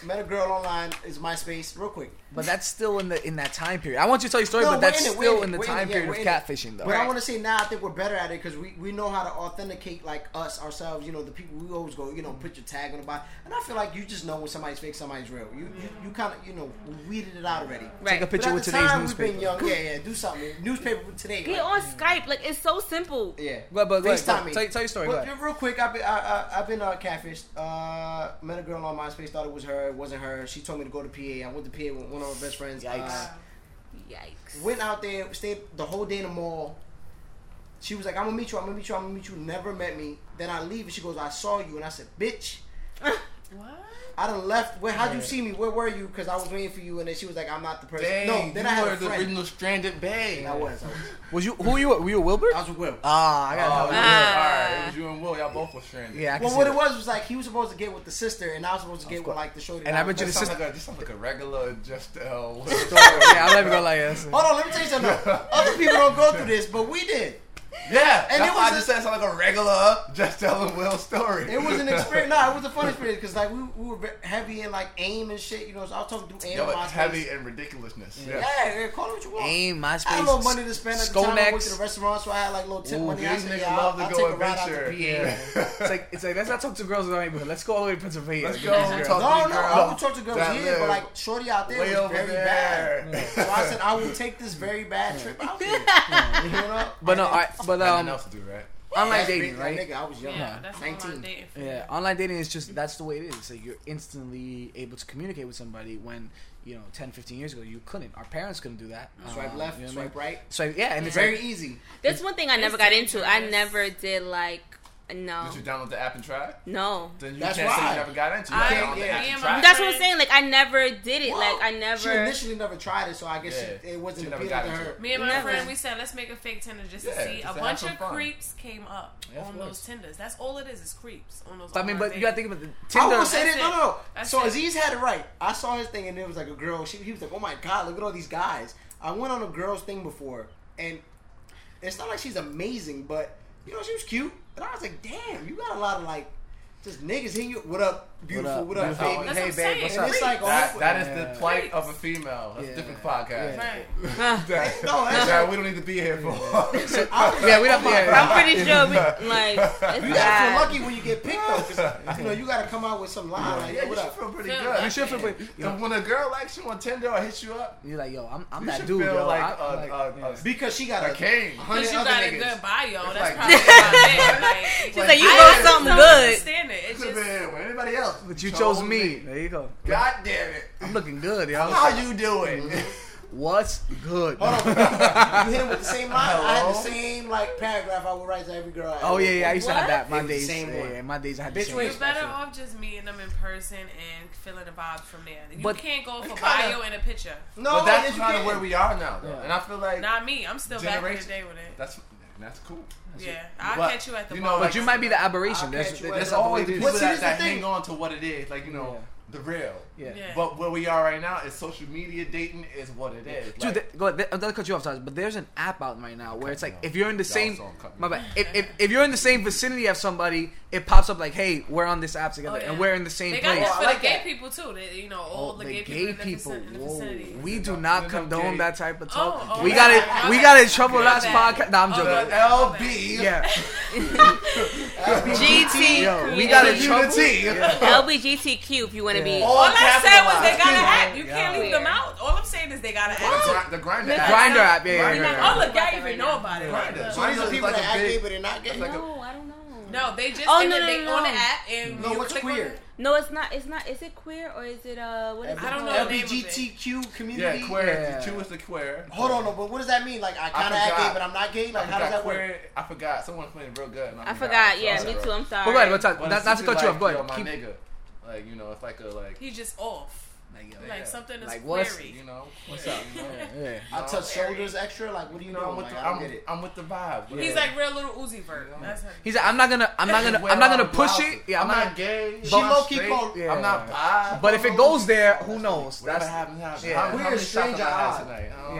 Met a girl online. Is MySpace. Real quick. But that's still in the in that time period. I want you to tell your story, No, but that's in it, still in in the time it, yeah, period we're of catfishing, though. But I want to say now I think we're better at it because we, we know how to authenticate like us ourselves. You know the people we always go. You know put your tag on the bottom, and I feel like you just know when somebody's fake, somebody's real. You you, you kind of you know weeded it out already. Right. Take a But picture at with the today's time, newspaper. We've been young. Yeah, yeah. Do something. Newspaper today. Get like, on Skype. Like it's so simple. Yeah. But- but go ahead, go FaceTime ahead. me. Tell- tell your story, But go ahead. real quick, I've been I, I, I've been uh, catfished. Uh, met a girl on MySpace. Thought it was her. It wasn't her. She told me to go to PA. I went to PA with one of my best friends. Yikes. Uh, Yikes. went out there, stayed the whole day in the mall. She was like, "I'm gonna meet you. I'm gonna meet you. I'm gonna meet you." Never met me. Then I leave, and she goes, "I saw you," and I said, "Bitch." What? I done left. Where? How'd you see me? Where were you? Because I was waiting for you, and then she was like, "I'm not the person." Dang, no, then you I had were a the original stranded babe. I was. I was. Was you who were you? Were you Wilbur? I was with Will. Ah, I Oh, got it was, to Ah. alright. It was you and Will. Y'all both were stranded. Yeah, I Well, see what that. it was was like he was supposed to get with the sister, and I was supposed to get with like the shorty. And I bet you was the This with. sounds like a, this sounds like a regular just uh, story. yeah, I'm never gonna lie. Hold on, let me tell you something. Other people don't go through this, but we did. yeah. And And it that's why was I a- just said it sounded like a regular just telling Will story. It was an experience. no, it was a fun experience because like we, we were heavy in like AIM and shit. You know, so I was talking to AIM. Yo, on but my heavy and ridiculousness. Yeah, Yeah. yeah, call it what you want. AIM, my space. I had a little money to spend at the time. I went to the restaurant, so I had like little tip Ooh, money. I These said, niggas yeah, love I'll, to I'll go take a ride to adventure. PA. It's like it's like let's not talk to girls in our neighborhood. Let's go all the way to Pennsylvania. Let's Get go these girls. talk- No, the no, girl I would talk to girls that here, but like shorty out there way was over very there. bad. So I said I will take this very bad trip out there. You know? But no, I, but Nothing um, else to do, right? online That's dating, big, right? Nigga, I was young. Yeah, that's all 19. I'm dating. Yeah, online dating is just that's the way it is. It's like you're instantly able to communicate with somebody when you know 10, 15 years ago you couldn't. Our parents couldn't do that. Swipe Um, left, you know what I swipe mean? right. Swipe yeah, and it's Very easy. That's one thing I never got into. I never did like no, Did you download the app and try? no. Then you That's can't say you never got into it. I- You download the yeah. app Me and and try. my That's what I'm saying. Like I never did it. Well, like I never. She initially never tried it, so I guess Yeah. it, it wasn't She never appealing got to into her. it. Me and my Never. friend, we said let's make a fake Tinder just to see. just A to bunch of fun. creeps came up Yeah, on those Tinders. That's all it is. Is creeps on those. But I mean, online but you gotta think about the I Tinder. will say this. No, it. no, no. That's so it. Aziz had it right. I saw his thing, and it was like a girl. She, he was like, "Oh my god, look at all these guys." I went on a girl's thing before, and it's not like she's amazing, but you know, she was cute. And I was like, "Damn, you got a lot of like." Just niggas hitting you. What up, beautiful? What up, Beautiful. baby? That's Hey, what babe, saying. what's up? it's like, That, that is the plight of a female. That's Yeah. a different podcast. Yeah. Right. That, No, that's- that we don't need to be here for. Yeah, we don't. Yeah, I'm pretty sure we like it's You gotta feel lucky when you get picked though, 'cause, you know you gotta come out with some line like, yeah, yo, you what should feel pretty good. You should feel pretty. When a girl likes you on Tinder or hits you up, You're like, yo, I'm, I'm that dude, feel yo. like, I- a, like, a, yeah. a, Because she got a a king. Because you other got a niggas. good bio. That's probably about it. She's Like, like, you I wrote something good. understand it. It Could have just been anybody else. But you chose me. There you go. God damn it. I'm looking good, yo. How you doing? Mm-hmm. What's good? Hold on, you hit him with the same line. I had the same like paragraph I would write to every girl. I Oh yeah, yeah. I used to have that. My It the days. same yeah, one. yeah, my days. I had the Bitch, same. You're better off just meeting them in person and feeling the vibes from there. You But- can't go for kinda- bio and a picture. No, but that's kind of where we are now, though. Yeah. And I feel like Not me. I'm still back in the Generation- day with it. that's that's cool. Yeah, I'll But, catch you at the you bar. know, But like- you might be the aberration. I'll There's, catch you there's There's always the people that, that thing. hang on to what it is, like you know, Yeah. the real. Yeah. Yeah. But where we are right now is social media dating is what it is. Dude, Like, th- go ahead. I'm gonna cut you off, Taj, but there's an app out right now where it's like if you're in the same, don't cut me my bad. If, if, if you're in the same vicinity of somebody, it pops up like, hey, we're on this app together Oh, yeah. and we're in the same They got place. this Oh, I for like the gay that. people too. They, you know, Oh, all the, gay, people, in the, people. in the Whoa. vicinity. We do not not condone that type of talk. Oh, oh, we got bad. it. We got in trouble last podcast. Nah, I'm Oh, joking. my the bad. LB. Yeah, GT. yo, we got in trouble. Unity. LBGTQ if you want to be. Yeah. All I said was they got an Capitalized. app. You can't leave Yeah. them out. All I'm saying is they got an The app. The Grindr. app. Grindr app. Yeah, yeah, Grindr yeah, app. yeah. All the About guy even know about it. Grindr. So these are people like that act gay but they're not gay. No, I don't know. No, they just Oh, and no, then no, they no, on the app and No, you what's click on queer? it. No, it's not. It's not. Is it queer or is it uh? What is I don't know called? the name of it. LGBTQ Yeah, community. queer. Yeah. The Q is the queer. Hold on, no, but what does that mean? Like I kind of act gay, but I'm not gay. I Like how does forgot that work? queer. I forgot. Someone playing real good. and I forgot. Yeah, me too. I'm sorry. But go ahead. But Taj, But not, to cut like, you off. Go yo, ahead. my Keep, nigga. Like you know, if like a like. He's just off. like, yo, Like Yeah. something is Like, what's- query. You know. What's yeah, up? You know? Yeah, yeah. I touch shoulders extra. Like what do you You know, I'm with Like, the, I don't I'm, get it. I'm with the vibe. He's like real Lil Uzi Vert. That's him. He's like, I'm not gonna, I'm not gonna, I'm not gonna push it. Yeah, I'm, not. gay. She I'm low-key straight, called- Yeah. I'm not bi. But if it goes there, who knows? Whatever That's happens, happens. yeah. How, how We're many a stranger I had odd. tonight? Um,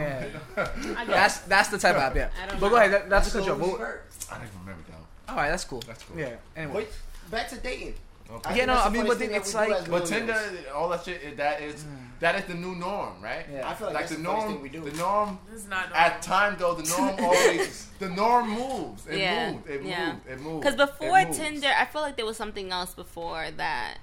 I don't Yeah. that's that's the type of app. Yeah. But go ahead. That, that's a So good job. who's But- first? I don't even remember though. All right, that's cool. That's cool. Yeah. Anyway. Back to dating. Okay. I Yeah, think no, I mean, but thing then it's like- But. Tinder, all that shit, that is that is the new norm, right? Yeah. I feel like, Like that's the the norm, thing we do. the norm. This is not normal. At time though, the norm always, the norm moves. It Yeah, moved. It yeah. moved. It moved. Because before It moves. Tinder, I feel like there was something else before that.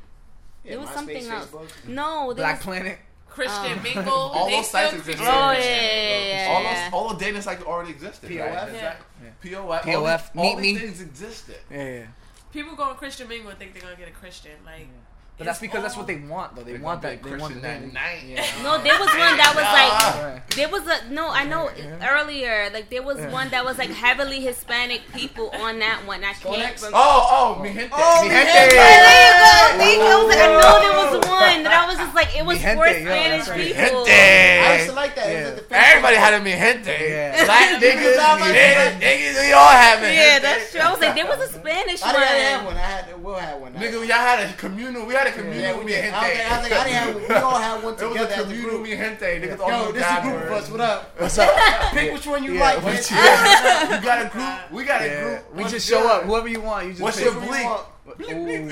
Yeah, there was MySpace, something else. Facebook. No, there Black was. Planet. Christian Um, Mingle. All those sites existed. exist. Oh yeah, yeah, all yeah. those, all the dating sites already existed. POF? Right? Yeah. POF. POF, All these, all Meet these Me. things existed. Yeah, yeah. People go Christian Mingle and think they're gonna get a Christian. Like, But that's because that's what they want, though. They They're want that. They want that. that night. Yeah. No, there was one that was like. There was a no, I know Yeah. earlier. Like there was Yeah. one that was like heavily Hispanic people on that one. I can't Next. remember. Oh, oh, mi gente. Oh, Mi mi gente. gente. Yeah, there you go. Thank. I, was like, I know there was one that I was just like, it was gente, for Spanish that's right. People. gente. I used to like that. Yeah. at the Everybody had a mi gente. Yeah. Black niggas, Black niggas, niggas, we all have it. Yeah, that's true. I was like, there was a Spanish one. I didn't have one. one. I had. Will had one. Nigga, y'all had a communal. We had a communal yeah, mi we did. gente. I was like, I was like, I didn't have. We all had one It was a as a communal group. mi gente. Niggas all Yo, this is a group of us. What up? What's up? Pick which one you Yeah, like, what bitch. you- got a group. We got a group. We just show up. Whoever you want. You just What's pick. your Which one bleep? Ooh.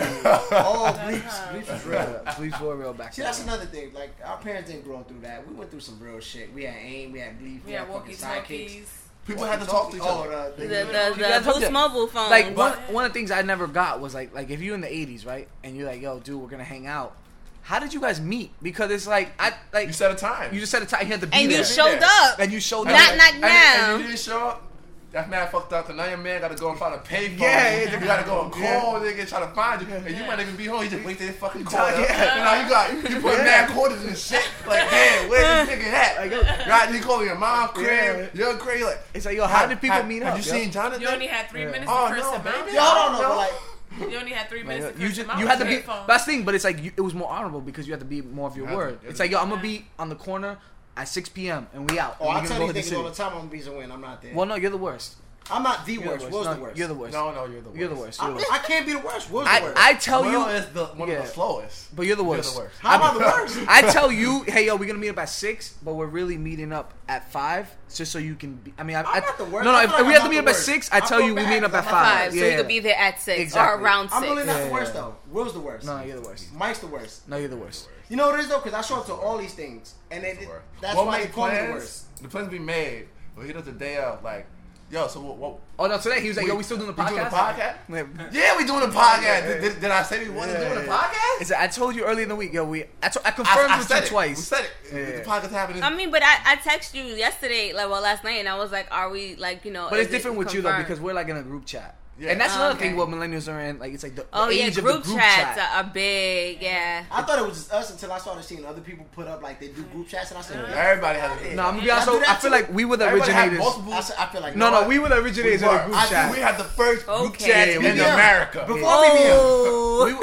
Oh, bleeps. Bleeps is real. Please for real back See, then. that's another thing. Like, our parents didn't grow through that. We went through some real shit. We had AIM, we had bleep, we, We had had walkie sidekicks. Talkies. People had to talk to each Oh, other. the, The the, the, gotta the talk Boost to- mobile phone. Like one one of the things I never got was like like if you're in the 80s, right, and you're like, yo, dude, we're gonna hang out. How did you guys meet? Because it's like I like You set a time. you just said a time. You had to be and there. you showed there. up. and you showed And- up. Not like and, now. And you didn't show up. That man fucked up. Cause now your man got to go and find a payphone. Yeah, yeah, you got to go and call. yeah. Nigga try to find you, and you might even be home. You just wait till they fucking call. Yeah. And now you got you put Yeah. mad quarters and shit. Like, man, where's this nigga at? Like, yo- right? You calling your mom crib, Yeah. your crib. Like, It's like, yo, how did people have, meet have up? you yo? seen Jonathan? You only had three Yeah. minutes Oh to curse no, him baby. Y'all don't know, No. but like, You only had three Like, minutes to you just him you had to be. Headphone. That's thing, but it's like you, it was more honorable because you had to be more of your You had to- word. It's like yo, I'm gonna be on the corner at 6 p.m. and we out. oh, I tell gonna these go niggas all the time I'm gonna be some win. I'm not there. Well, no, you're the worst. I'm not the You're worst. the Will's worst. the No, worst. You're the worst. No, no, you're the worst. You're the worst. I, You're the worst. I can't be the worst. Will's the worst. I tell Will you, is the one Yeah. of the slowest. but you're the worst. You're the worst. How am I the worst? I tell you, hey yo, we're gonna meet up at six, but we're really meeting up at five, just so you can. Be, I mean, I, I'm I, not the worst. No, no. If, feel if we have to meet the up at six, I I tell you we meet up at because five. Five, so you could be there at six Exactly. or around six. I'm six. really not the worst though. Will's the worst. No, you're the worst. Mike's the worst. No, you're the worst. You know what it is though, because I show up to all these things, and it, it- that's We'll why make you me the plans. worst. The plans be made, but he does the day of like, yo. So what? what Oh no, today he was like, yo, we still doing the we doing podcast. the podcast? Yeah. Yeah, we doing the podcast. Did, did, did I say we wasn't Yeah, doing the podcast? It's- I told you earlier in the week, yo. We I, to, I confirmed I, I with said you it. twice. We said it. Yeah. The podcast happening. I mean, but I, I texted you yesterday, like well last night, and I was like, "Are we like you know?" But is it's it different with you though because we're like in a group chat. Yeah. And that's Oh, another okay. thing what millennials are in. Like it's like the, the oh yeah, age group, of the group chats chat. are, are big. Yeah. I thought it was just us until I started seeing other people put up like they do group chats, and I said, Everybody has a No, I'm gonna be honest. do I feel like we were the originators. multiple- I, said, I feel like No, what? no, we were the originators We of the group I chat. we had the first group chat Yeah, in. America. Before Oh. We were-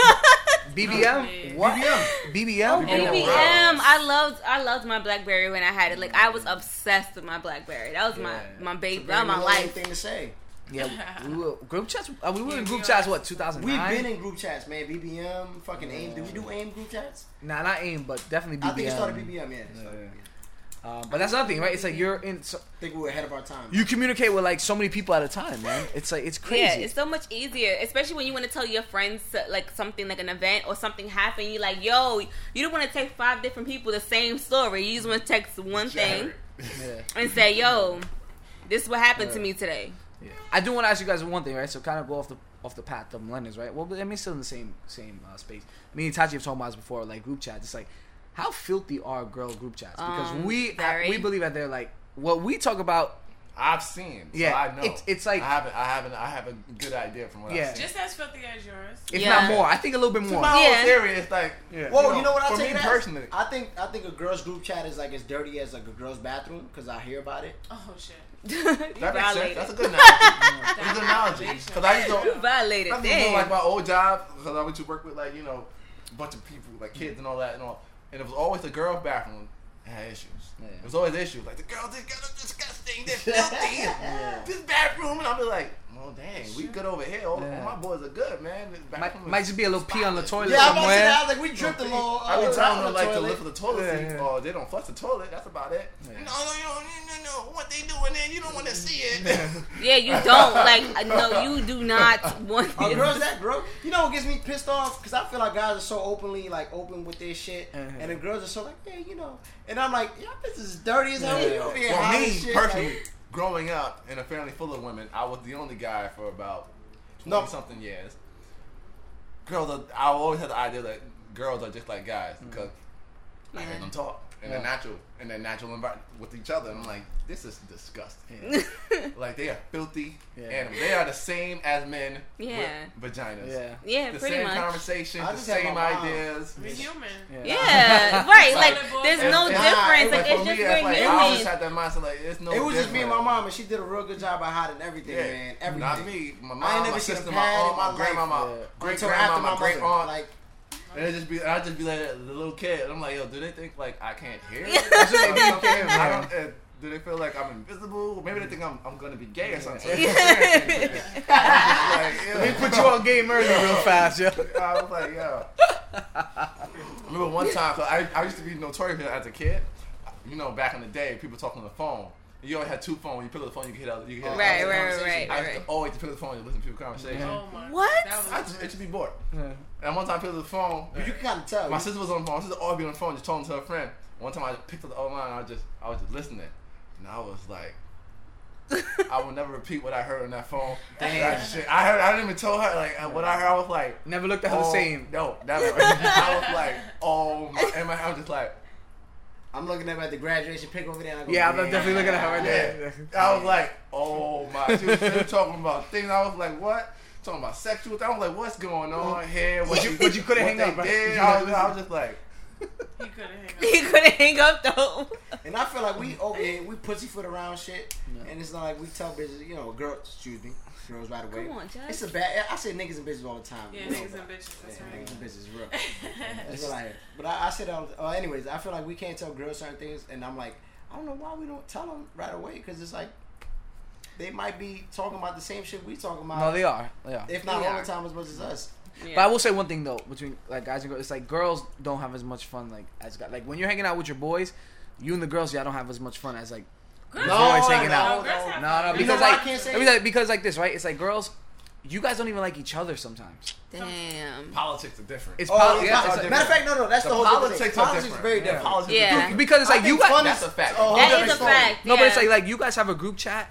BBM. What? BBM. Oh, BBM. I loved I loved my BlackBerry when I had it. Like I was obsessed with my BlackBerry. That was my my baby. BBM, That was my life. thing to say. Yeah, we were group chats. Uh, we were in group we chats. What 2009? We've been in group chats, man. BBM, fucking AIM. Did we do AIM group chats? Nah, not AIM, but definitely BBM. I think it started BBM. Yeah. it started Yeah. BBM. Um, but that's another thing, right? It's like you're in. So, I think we were ahead of our time. you communicate with like so many people at a time, man. It's like it's crazy. Yeah, it's so much easier, especially when you want to tell your friends uh, like something like an event or something happened. You're like, yo, you don't want to text five different people the same story. You just want to text one thing yeah. and say, yo, this is what happened to me today. Yeah. I do want to ask you guys one thing, right? So kind of go off the off the path of millennials, right? Well, I mean, still in the same same uh, space. Me and Tachi have talked about this before, like group chats. It's like, how filthy are girl group chats? Because Um, we very. we believe that they're like what we talk about. I've seen. So Yeah, I know. it's- it's like- I haven't. I haven't. I have a good idea from what Yeah. I've seen. Just as filthy as yours. If Yeah. not more, I think a little bit To more. my Yeah. whole theory, is like. Yeah. Whoa, you know, what I For take me personally, I think I think a girl's group chat is like as dirty as like a girl's bathroom because I hear about it. Oh shit. You that makes sense. That's a good analogy. That's a good analogy. Because I just You don't. violated. That's just more like my old job because I went to work with like you know a bunch of people like kids and all that and all, and it was always the girls' bathroom had issues. Yeah. It was always issues like the girls this girls are disgusting, they're filthy, this bathroom, and I'll be like, well, dang, we good over here. All, Yeah. my boys are good, man. Might, might just be a little pee on the toilet Yeah, I'm about to say that. I was like, we dripped a little. I be uh, telling around them the like to toilet. lift the toilet Yeah, seat, yeah. or they don't flush the toilet. That's about it. Yeah. No, no, no, no, no, no. What they doing there? You don't want to see it. Yeah, you don't like. uh, No, you do not want. Are this. girls that girl? You know what gets me pissed off? Because I feel like guys are so openly like open with their shit, Uh-huh. and the girls are so like, yeah, you know. And I'm like, y'all bitches is dirty as hell. Yeah. You over here Well, me shit, personally, like- growing up in a family full of women, I was the only guy for about No. twenty something years. Girls, are, I always had the idea that girls are just like guys mm. because I hear Yeah. them talk in Yeah. their natural in their natural environment with each other. And I'm like, this is disgusting. Yeah. like they are filthy Yeah. animals. They are the same as men Yeah. with vaginas. Yeah. Yeah, The pretty same much. conversations, I the same ideas. We're human. Yeah, right. Like, Solid there's And- no and- difference. Like, for it's me, just it's we're like, I always had that mindset like it's no. it was just me and my mom, and she did a real good job of hiding everything, Yeah, man. Everything. Not me. My I ain't mom, never my sister, my in aunt, my my grandma, great Until grandma, my my great aunt. Like, And it just be, I just be like the little kid. And I'm like, yo, do they think like I can't hear? That's what they Or think, something? yeah. I don't, uh, do they feel like I'm invisible? Maybe they think I'm, I'm gonna be gay or something. Yeah. I'm just like, Let me put you on game early real fast, yo. I was like, yo. I remember one time, 'cause I, I used to be notorious as a kid. You know, back in the day, people talking on the phone. You always had two phones. When you pick up the phone, you can hear the, you can hear the Right, other right, conversation. right, I used to always pick up the phone and listen to people's conversation. Yeah. Oh my. What? I just, it should be bored. Yeah. And one time I picked up the phone. but you can kind of tell. My sister was on the phone. My sister always be on the phone, just talking to her friend. One time I picked up the other line, and I just, I was just listening, and I was like, I will never repeat what I heard on that phone. That shit, I heard, I didn't even tell her like uh, what I heard. I was like, Never looked at her the oh, same. No, never. I was like, oh my, and my, I was just like, I'm looking at her at the graduation pic over there. And I go, Yeah, I'm "Man." definitely looking at her right yeah. there. I was like, oh my. She was, she talking about things. I was like, what? Talking about sexual. Things. I was like, what's going on here? What you- but you couldn't hang up, right? did? I was, I was just like. He couldn't hang up. He couldn't hang up though. And I feel like we over here, we pussyfoot around shit, and it's not like we tell bitches, you know, girls, excuse me, girls right away. Come on, Judge. It's a bad. I say niggas and bitches all the time. Yeah, you know, niggas but- and bitches. That's yeah, right. niggas and bitches, real. That's what I hear. But I, I said, all, uh, anyways, I feel like we can't tell girls certain things, and I'm like, I don't know why we don't tell them right away, because it's like, they might be talking about the same shit we talking about. No, they are. They are. if not They all are. the time as much as us. Yeah. But I will say one thing though, between like guys and girls, it's like girls don't have as much fun like as guys. Like when you're hanging out with your boys, you and the girls, y'all don't have as much fun as like Girls No, have boys fun, hanging though. out. Girls have no, no, because why I like, can't say I mean, it? like because like this, right? It's like girls, you guys don't even like each other sometimes. Damn. Politics are different. It's Oh, poli- it's yeah, not- it's like- matter of fact, no, no, that's the, the whole different politics thing. are Politics different. is very Yeah. different. Politics Yeah. is different. because it's like you think got fun That's a fact. Oh, a whole That different is a story. fact. no, but it's like like you guys have a group chat.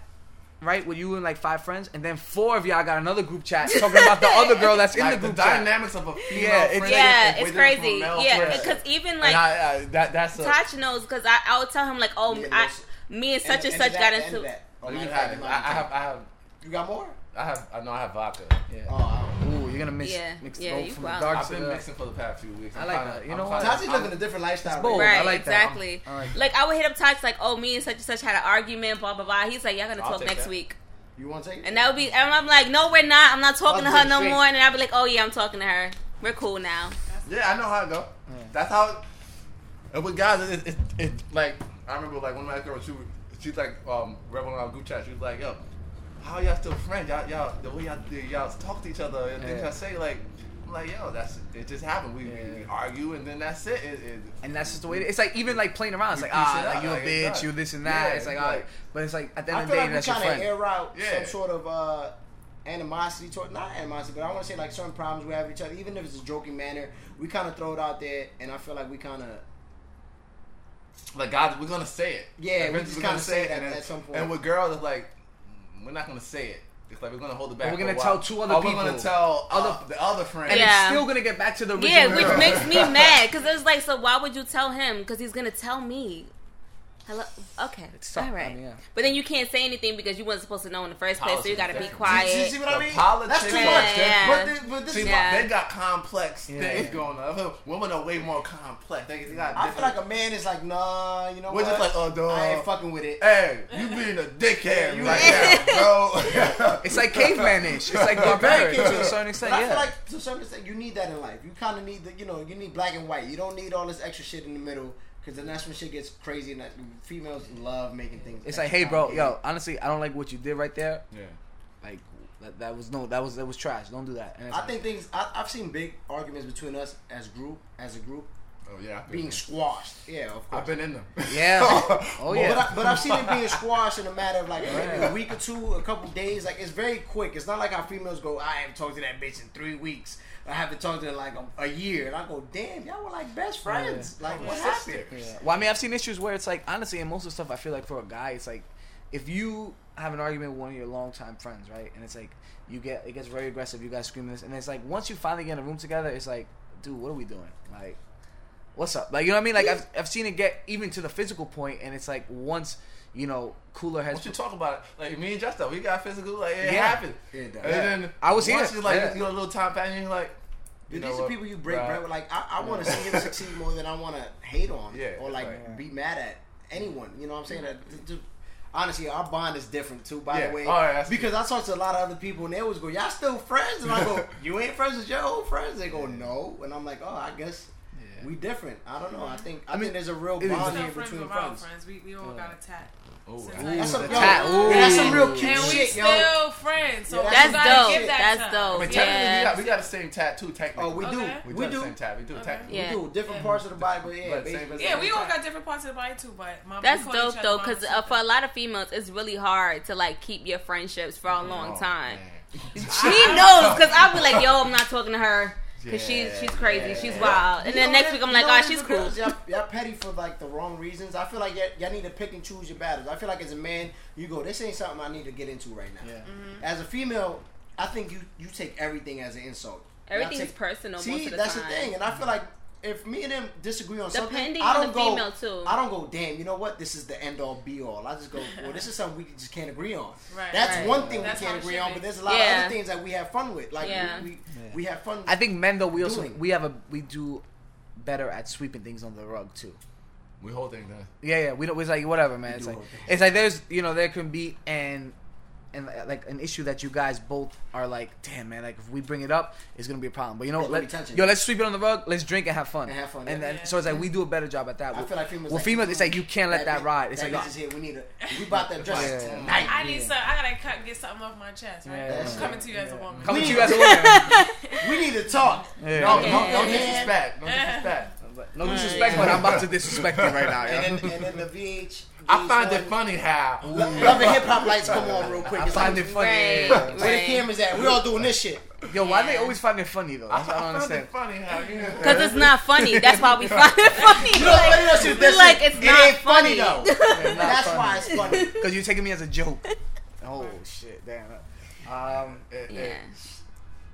Right, with you and like five friends, and then four of y'all got another group chat talking about the other girl that's in Like, the the group chat. dynamics of a female Yeah, it's- yeah, it's crazy. Yeah, because even like I, I, that that's a, Taj knows because I, I would tell him like, oh, Yeah, I, listen. Me and such and, And- such and got that- into. and that. Oh, you matter can of fact, have. I, I have. I have. You got more? I have. I know. I have vodka. Yeah. Oh, I don't know. Ooh, you're gonna mix Yeah, mix yeah, go you from the dark I've been mixing for the past few weeks. I I'm like kinda- that. You I'm know what? kinda- Taji's I'm- living a different lifestyle. bold. right I Right, like that. exactly. I like that. like I would hit up Taj like, oh, me and such and such had an argument, blah blah blah. He's like, y'all gonna I'll talk next that. week. You want to take it? and that would be. And I'm like, no, we're not. I'm not talking to I'll her no more. And I'd be like, oh yeah, I'm talking to her. We're cool now. Yeah, I know how it go. That's how. It, and with guys, it, it, it, like I remember like one of my girls, she she's like um rebel on group chat. She was like, "Yo, how y'all still friends? Y'all, y'all the way y'all y'all talk to each other and things y'all say like." I'm like, yo, that's it. Just happened. We, we, we argue and then that's it. it, it and that's just the way it is. It's like even like playing around. It's like ah, like you a like, bitch, you this and that. It's like, right, but it's like at the I end of the day, like that's we your kind of friend. air out some sort of uh, animosity toward not animosity, but I want to say like certain problems we have with each other, even if it's a joking manner. We kind of throw it out there, and I feel like we kind of like God, we're gonna say it. Yeah, we Eventually just we're kinda gonna say it at- then- at some point. And with girls, it's like we're not gonna say it. It's like we're gonna hold it back. We're gonna tell two other Or people. We're gonna tell Other- other the other friends. and Yeah. it's still gonna get back to the original. Yeah, which girl. makes me mad because it's like, so why would you tell him? Because he's gonna tell me. Hello. Okay. It's tough, I mean, yeah. But then you can't say anything because you wasn't supposed to know in the first place, so you gotta be Politics, quiet. See, see what I The mean? politics That's too is much. Yeah. But, this, but this See, is Yeah. they got complex Yeah. things going on. Women are way more complex. They, they got I feel like a man is like, nah, you know We're what? just like, oh, duh. I ain't fucking with it. Hey, you being a dickhead you- right now, bro. It's like cavemanish. It's like Very barbaric to a certain extent. But I feel like to some extent you need that in life. You kind of need the, you know, you need black and white. You don't need all this extra shit in the middle because then that's when shit gets crazy. And that females love making things. it's like, hey, bro, yo, honestly, I don't like what you did right there. yeah. Like that, that was no, that was that was trash. Don't do that. And I like- think things. I, I've seen big arguments between us as group, as a group, Oh yeah. Being there. squashed. Yeah, of course. I've been in them. Yeah. Oh But, yeah. I, but I've seen it being squashed in a matter of like maybe Yeah. a week or two, a couple days. Like it's very quick. It's not like how females go. I haven't talked to that bitch in three weeks. I haven't talked to in like a, a year, and I go, damn, y'all were like best friends. Like what Yeah. happened? Yeah. Well, I mean, I've seen issues where it's like, honestly, and most of the stuff, I feel like for a guy, it's like, if you have an argument with one of your longtime friends, right, and it's like, you get, it gets very aggressive, you guys screaming this, and it's like, once you finally get in a room together, it's like, dude, what are we doing? Like, what's up? Like, you know what I mean? Like, I've, I've seen it get even to the physical point, and it's like, once, you know, cooler has. Once you talk about it, like me and Justin, we got physical. Like it Yeah. happened. Yeah, it does. And then I was once here. you like Yeah. you know a little time passing, you're like, you Dude, know these are people you break bruh. bread with. Like I, I want to see him succeed more than I want to hate on Yeah, or like right. be mad at anyone. You know what I'm saying? That- th- th- Honestly, our bond is different too. By Yeah. the way, Oh, yeah, that's because I talk to a lot of other people and they always go, "Y'all still friends?" And I go, "You ain't friends with your old friends?" They go, "No," and I'm like, "Oh, I guess we different." I don't know. I think I, I mean, think there's a real bond here friends between our friends. friends. We, we all got a tat. Ooh, Since That's some, school. the yo, tat. yeah, that's some real cute And we still yo. friends. So Yeah, we dope. give that That's dope. I mean, technically, we Yeah. got we got the same tattoo. Technically, Oh, we do. Okay. we, We got the do. same tat. We do Okay. Yeah. We do different Yeah. parts of the Bible. Yeah, But basically. same Yeah, we all got different parts of the body too, but mom, That's dope though, because uh, for a lot of females, it's really hard to like keep your friendships for a long Oh, time. man. She knows because I'll be like, "Yo, I'm not talking to her because Yeah, she's she's crazy, yeah. she's wild," and You then next what- week I'm like, know "Oh, she's cool." is? Y'all, y'all petty for like the wrong reasons. I feel like y'all, y'all need to pick and choose your battles. I feel like as a man, you go, this ain't something I need to get into right now. Yeah. Mm-hmm. As a female, I think you you take everything as an insult. Y'all Everything's take- personal See, most of the that's time. the thing, and I feel like if me and them disagree on something, I don't the go. female, too. I don't go. Damn, you know what? This is the end all be all. I just go. Well, this is something we just can't agree on. Right, That's right. one thing That's we can't agree on, be. but there's a lot of other things that we have fun with. Like Yeah. we, we, Yeah. we have fun. I think men though we also Doing. we have a we do better at sweeping things under the rug too. We hold things down. Yeah, yeah. We don't. It's like whatever, man. It's like it's like there's you know there can be and and uh, like an issue that you guys both are like, damn man, like if we bring it up, it's gonna be a problem. But you know, Yeah, let, let me touch it. yo, let's sweep it on the rug. Let's drink and have fun. And have fun, And yeah. then Yeah. so it's like we do a better job at that. I feel like females. well, like, females, it's like you can't let that bitch- ride. It's that like bitch is here. We need a. We about to address it Yeah. tonight. I need Yeah. some. I gotta cut, get something off my chest. Right? Yeah. I'm coming to you as a woman. coming We- to you as a woman. We need to talk. Yeah. No, Yeah. no, no Yeah. disrespect. No disrespect. no disrespect, but I'm about to disrespect you right now. And yo. and then the VH. I find it funny how. Lo- Love and hip hop lights come on real quick. I It's find like, it funny. Right, Where the cameras at? We all doing this shit. Yo, why they always find it funny though? I, That's what I don't I found understand. it funny how. You know, Because it's not funny. That's why we find it funny. You know what's funny? That shit- we like it's it not ain't funny, funny. though. not That's funny. why it's funny. Because you're taking me as a joke. Oh shit, damn. Um, it- it- Yeah.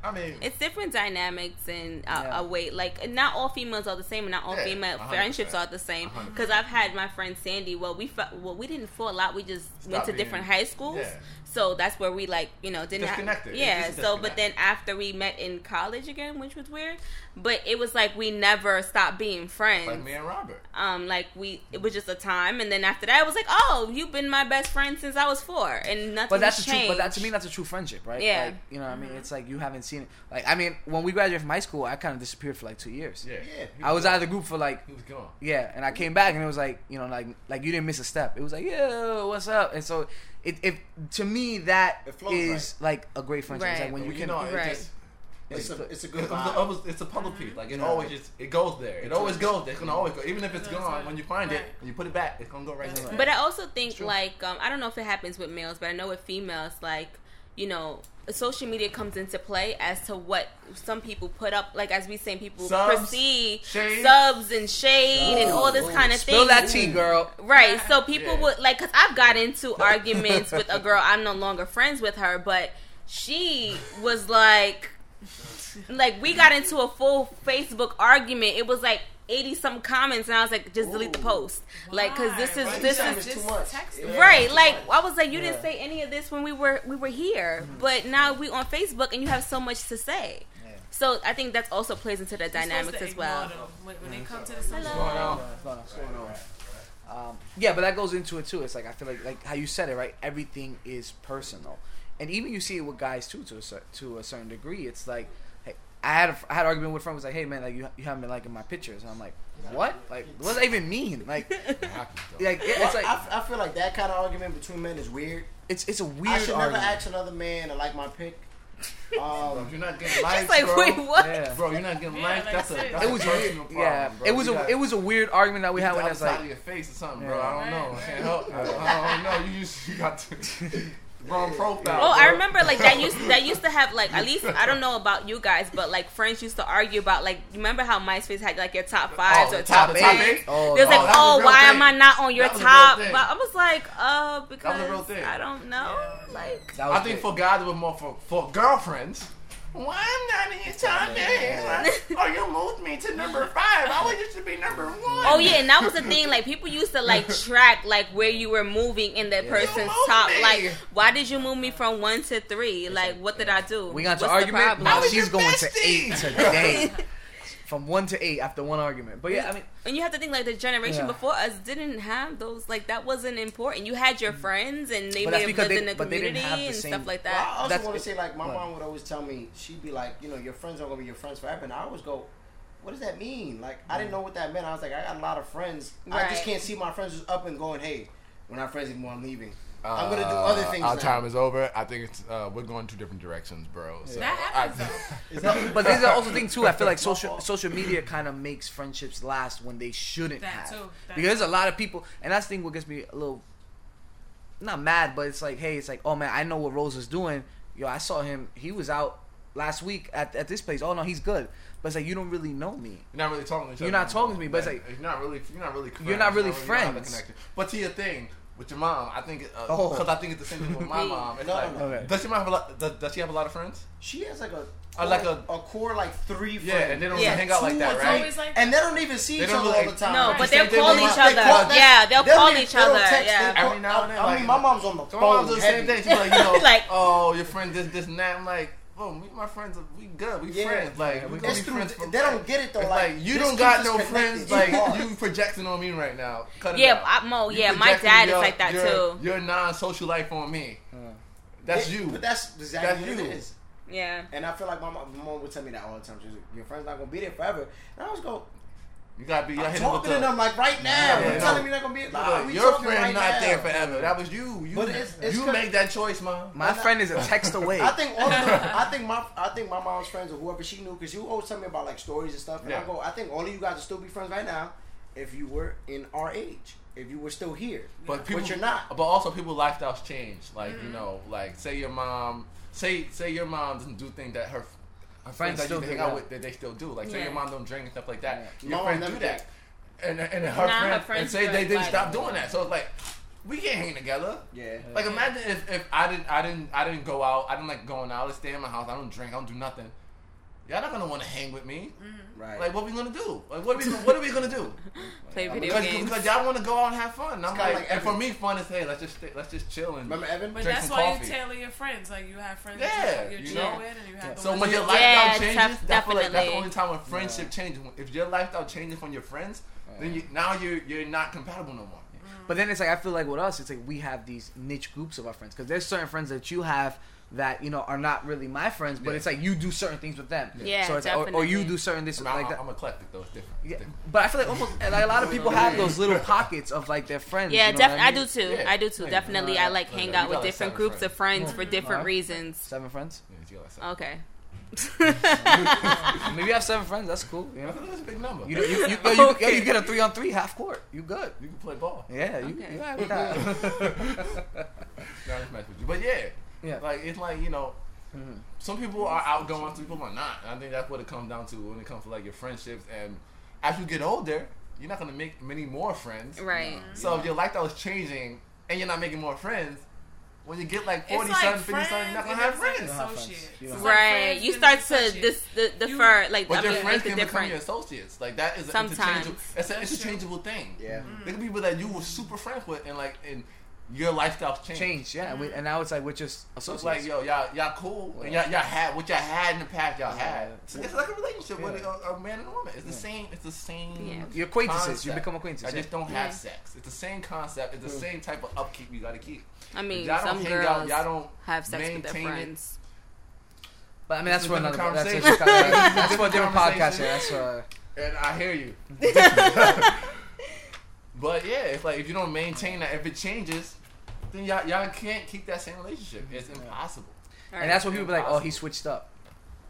I mean, It's different dynamics and uh, Yeah. a way. Like not all females are the same, and not all Yeah, female 100%. friendships are the same. Because I've had my friend Sandy. Well, we well we didn't fall out. We just went to being- different high schools. yeah. So that's where we like you know didn't have Disconnected. It's yeah. just So but then after we met in college again, which was weird, but it was like we never stopped being friends. like me and Robert. um like we it was just a time and then after that it was like oh you've been my best friend since i was four and nothing but that's a changed true. But that to me, that's a true friendship, right? Yeah. Like, you know, what I mean, it's like you haven't seen it. Like, I mean, when we graduated from high school, I kind of disappeared for like two years. Yeah, Yeah. He I was gone. out of the group for like He was gone. Yeah, and I came back and it was like you know like like you didn't miss a step. It was like yo, what's up? And so it, it to me that is It flows is like a great friendship. It's Right. like when you you can know, it Right. just. It's a, it's a good It's a, vibe. it's a puzzle piece. Like it Yeah. always just it goes there. It always goes there. It's gonna always go. Even if it's That's gone, right. when you find it, Right. when you put it back, it's gonna go right there. but i also think like um i don't know if it happens with males but i know with females like you know social media comes into play as to what some people put up like as we say, people Subs, perceive shade. subs and shade and all this Ooh, kind of spill thing that tea, girl. Right. So people Yeah. would like, cause I've got into arguments with a girl. I'm no longer friends with her, but she was like, like we got into a full Facebook argument. It was like eighty some comments, and I was like, just delete the post, like, cause this is Why? this is It's too Just much. text Yeah. right. Like I was like, you didn't say any of this when we were we were here, but now we on Facebook, and you have so much to say. Yeah. So I think that also plays into the You're dynamics as well. ignore them. When, when they come to the social Hello. Going on. What's going on? What's going on? Um, yeah, but that goes into it too. It's like I feel like like how you said it, right? Everything is personal, and even you see it with guys too, to a cer- to a certain degree. It's like, hey, I had a, I had an argument with a friend. Was like, hey man, like you you haven't been liking my pictures. And I'm like, what? Like, what does that even mean? Like, like it, it's like I, I feel like that kind of argument between men is weird. it's it's a weird I should argument. never ask another man to like my pic. Bro, Um, if you're not getting likes, She's like, bro, wait, what? Yeah. bro, you're not getting Yeah, likes. like that's a I said. that's It a was personal weird. problem, Yeah, bro. it was You a got- it was a weird argument that we had the when other it's side like of your face or something, bro. I don't know. I can't help. I don't, I don't know. You just you got to wrong profile. Oh, I remember like that used that used to have like at least I don't know about you guys, but like friends used to argue about like remember how MySpace had like your top fives Oh, or top, top ten? eight? Oh, There's no. like, that was oh, why thing. am I not on your That was a real top? But I was like, uh, because That was a real thing. I don't know. Like, I think good. for guys, it was more for for girlfriends. Why I'm not in your top eight? Oh, you moved me to number five. I was used to be number one. oh yeah, and that was the thing. Like people used to like track like where you were moving in that person's top. me. Like, why did you move me from one to three? Like, what did I do? we got to What's the argument. problem? Now she's your going to bestie. eight today. From one to eight after one argument. But yeah, I mean, And you have to think like the generation Yeah. before us didn't have those like that wasn't important. You had your mm. friends and they may have because lived they- in the but they didn't community the and same- stuff like Well, that. I also That's- want to say, like, my What? mom would always tell me, she'd be like, you know, your friends aren't gonna be your friends forever, and I always go, what does that mean? Like, I didn't mm. know what that meant. I was like, I got a lot of friends. I just can't see my friends just up and going, hey, we're not friends anymore. I'm leaving. I'm gonna do other things. Uh, Our now. time is over. I think it's uh, we're going two different directions, bro. So That happens I- though. but there's also thing too. I feel like social social media kind of makes friendships last when they shouldn't That have. too, that because there's a lot of people, and that's the thing what gets me a little not mad, but it's like, hey, it's like, oh man, I know what Rose is doing. Yo, I saw him. He was out last week at, at this place. Oh no, he's good. But it's like you don't really know me. You're not really talking to each You're other. not talking to me, but it's like- you're not really, you're not really, friends. You're not really You don't have a friends. connection. But to your thing with your mom, I think, because Oh. I think it's the same thing with my mom. It's No, like, no, no. Okay. does she have a lot? Does, does she have a lot of friends? She has like a, Uh, like a- a core like three friends. Yeah, and they don't Yeah. hang out like that, right? always like and they don't even see They each other really- all the time. No, Right. but they'll call with each other. They call- yeah, they'll they don't call each other. text, they Yeah. call- Every now and then, I, I mean, my mom's on the phone. my mom phone. does the same thing. She's like, you know, Like- oh, your friend this, this, and that. I'm like, oh, me and my friends, are, we good, we yeah. friends. Like, yeah, we it's through, friends from, they don't get it though. Like, like you don't got no friends. Like, you projecting on me right now. Cut it yeah, I, Mo. You yeah, my dad your, is like that your, too. Your non-social life on me. That's it, you. But that's exactly that's you. it is. Yeah. And I feel like my mom, my mom, would tell me that all the time. She's like, your friend's not gonna be there forever. And I was go, you gotta be. I'm talking to them like right now. Yeah, you telling me not gonna be. Like, your friend right not now. there forever. That was you. You, but it's, it's you make that choice, mom. My friend is a text away. I think all. the, I think my. I think my mom's friends or whoever she knew, because you always tell me about like stories and stuff. And yeah. I go, I think all of you guys would still be friends right now if you were in our age if you were still here. But, people, but you're not. But also, people' lifestyles change. Like mm-hmm. you know, like say your mom, say say your mom doesn't do things that her friends, friends that you hang out with that they still do. Like yeah. say your mom don't drink and stuff like that. Yeah. Your Mom friends do that. And and her, friend, her friends and say they didn't stop doing that. So it's like we can't hang together. Yeah. Like imagine if, if I didn't I didn't I didn't go out. I didn't like going out. I stay in my house. I don't drink. I don't do nothing y'all not gonna want to hang with me. Mm-hmm. Right. Like, what we gonna do? Like, what are we, what are we gonna do? Play video because, games. Because y'all want to go out and have fun. And I'm like, like and for me, fun is hey, let's just stay, let's just chill and. Remember Evan? But that's why coffee. you tailor your friends. Like you have friends. Yeah. That you, you chill know? with, and you have. So when your lifestyle yeah, changes, that's like that's the only time when friendship yeah. changes. If your lifestyle changes from your friends, yeah. then you, now you're you're not compatible no more. Mm-hmm. But then it's like I feel like with us, it's like we have these niche groups of our friends because there's certain friends that you have that you know are not really my friends, but yeah. it's like you do certain things with them. Yeah, so it's definitely. Or, or you do certain things I mean, like that. I'm eclectic though. It's different. It's different. But I feel like almost like a lot of people have those little pockets of like their friends. Yeah, you know I, mean? I, do too. Yeah. I do too. definitely, I like hang out with different groups friends. of friends for different right. reasons. Seven friends. Seven. Okay. Maybe you have seven friends. That's cool. You know? That's a big number. You, you, you, you, okay. you, get a three on three half court. You good. You can play ball. Yeah, you, can. you. But yeah, yeah. Like it's like you know, mm-hmm. some people are outgoing, some people are not. I think that's what it comes down to when it comes to like your friendships. And as you get older, you're not gonna make many more friends. Right. Mm-hmm. So if your lifestyle is changing and you're not making more friends, when you get like 40 like something, 50 something, you're not gonna have friends. Associates. Right. Like you start to the, defer you, like But your mean, friends can different. become your associates. Like that is Sometimes. an interchangeable it's an interchangeable thing. Yeah. Mm-hmm. There can be people that you were super friends with and like and your lifestyle's changed. Changed, yeah. And, we, and mm-hmm. now it's like we're just associates. like, yo, y'all, y'all cool. Y'all, y'all had what y'all had in the past. Y'all had. So it's like a relationship yeah. with a, a, man and a woman. It's the same. It's the same. Yeah. Your acquaintances. Concept. You become acquaintances. I just don't yeah. have sex. It's the same concept. It's the mm. same type of upkeep you got to keep. I mean, y'all some girls out, y'all don't have sex with their friends. It. But I mean, that's for another. That's, a, that's for a different podcast. Yeah, That's uh. And I hear you. but yeah, it's like if you don't maintain that, if it changes, then y'all, y'all can't keep that same relationship. It's impossible. Right. And that's what people be like, oh, he switched up.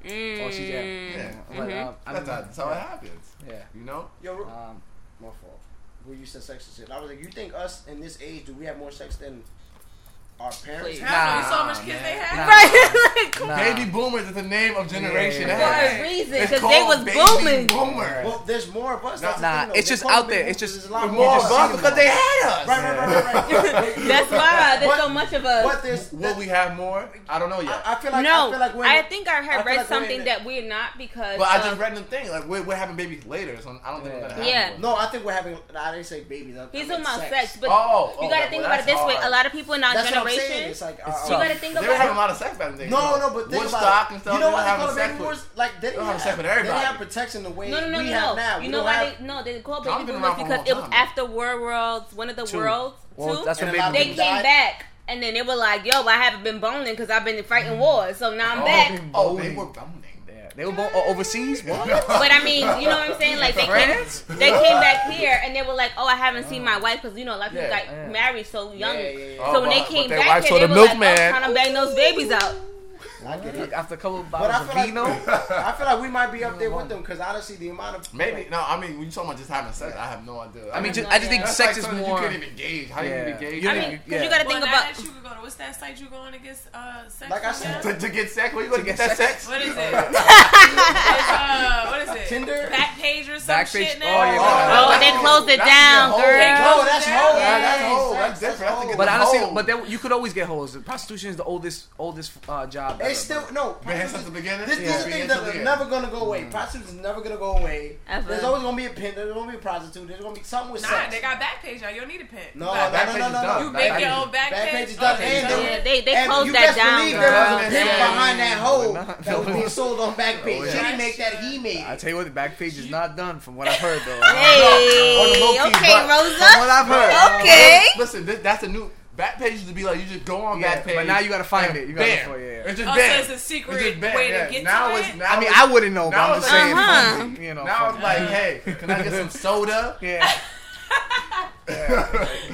Mm. Oh, she's yeah. Yeah. Mm-hmm. Um, that's, that's, how yeah. it happens. Yeah. You know? Yo, um, my fault. Where you said sex and shit. I was like, you think us in this age, do we have more sex than our parents Please. have. Nah, so much kids they have. Nah, right? like, nah. Baby boomers is the name of generation. Yeah. For a reason, because they was booming. Boomers. Well, there's more of us. Nah, nah thing, it's just out there. It's just more of us because they had us. Right, right, right, right. That's why there's so much of us. Will we have more? I don't know yet. I, feel like no. I, feel like I think I heard read something that we're not because. But I just read the thing like we're, we're having babies later, so I don't think we're gonna have. Yeah. No, I think we're having. I didn't say babies. He's talking about sex, but oh, you oh, gotta think about it this way. A lot of people in our generation generation. Saying, it's like, uh, uh, you got to think about. They were having a lot of sex back in. No, no, but think Woodstock and stuff. You know what? Having sex baby wars, like they don't have sex with everybody. They have protection the way no, no, no, we no, have now. You know why? Have, they, no, they called baby boomers because it was after World Worlds, one of the worlds. Well, they came back. And then they were like, "Yo, I haven't been boning because I've been fighting wars, so now I'm oh, back." Oh, they were boning. They were both overseas. What? but I mean, you know what I'm saying? Like they came, they came back here and they were like, "Oh, I haven't seen my wife because you know, like people got married so young." Yeah, yeah, so when they oh, came back, here, they were like, man. Oh, "Trying to bang those babies out." I get it. After a couple of bottles of like, I feel like we might be up there with them because honestly, the amount of maybe like, no. I mean, when you talking about just having sex, I have no idea. I, mean, just, I just think sex like is more. You can't even gauge. How yeah. you even gauge? I mean, because yeah. you got to think well, about. You go to, what's that site you going to get uh, sex? Like I said, to, to, get sex, where you going to get, get that sex? What is it? uh, what is it? Tinder, Backpage or some Backpage? shit now. Oh, yeah. oh, oh they closed it down, girl. Oh, that's hoes. That's hoes. That's different. But honestly, but you could always get holes. Prostitution is the oldest oldest uh, job. It's still no. Prostitutes the beginning. This, yeah. is the thing that's never gonna go away. Mm-hmm. Prostitutes is never gonna go away. Ever. There's always gonna be a pimp. There's gonna be a prostitute. There's gonna be something with nah, sex. Nah, they got Backpage now. You don't need a pimp. No, no, no, no, no, You make your own Backpage. Backpage is done. And they they closed that down. You best believe there was a pimp behind that hole that was being sold on Backpage. Oh, she didn't make that. He made. I tell you what, the Backpage is not done from what I've heard though. Hey, okay, Rosa. From what I've heard. Okay. Listen, that's a new Backpage used to be like you just go on Yeah, Backpage, but now you gotta find it. You gotta bam. look for it, yeah. It's just Oh, so it's a secret It's just bam, way to get now to it's it? now I mean, I wouldn't know, but now I'm it's just saying. Uh-huh. You know, now it's like, hey, can I get some soda? yeah.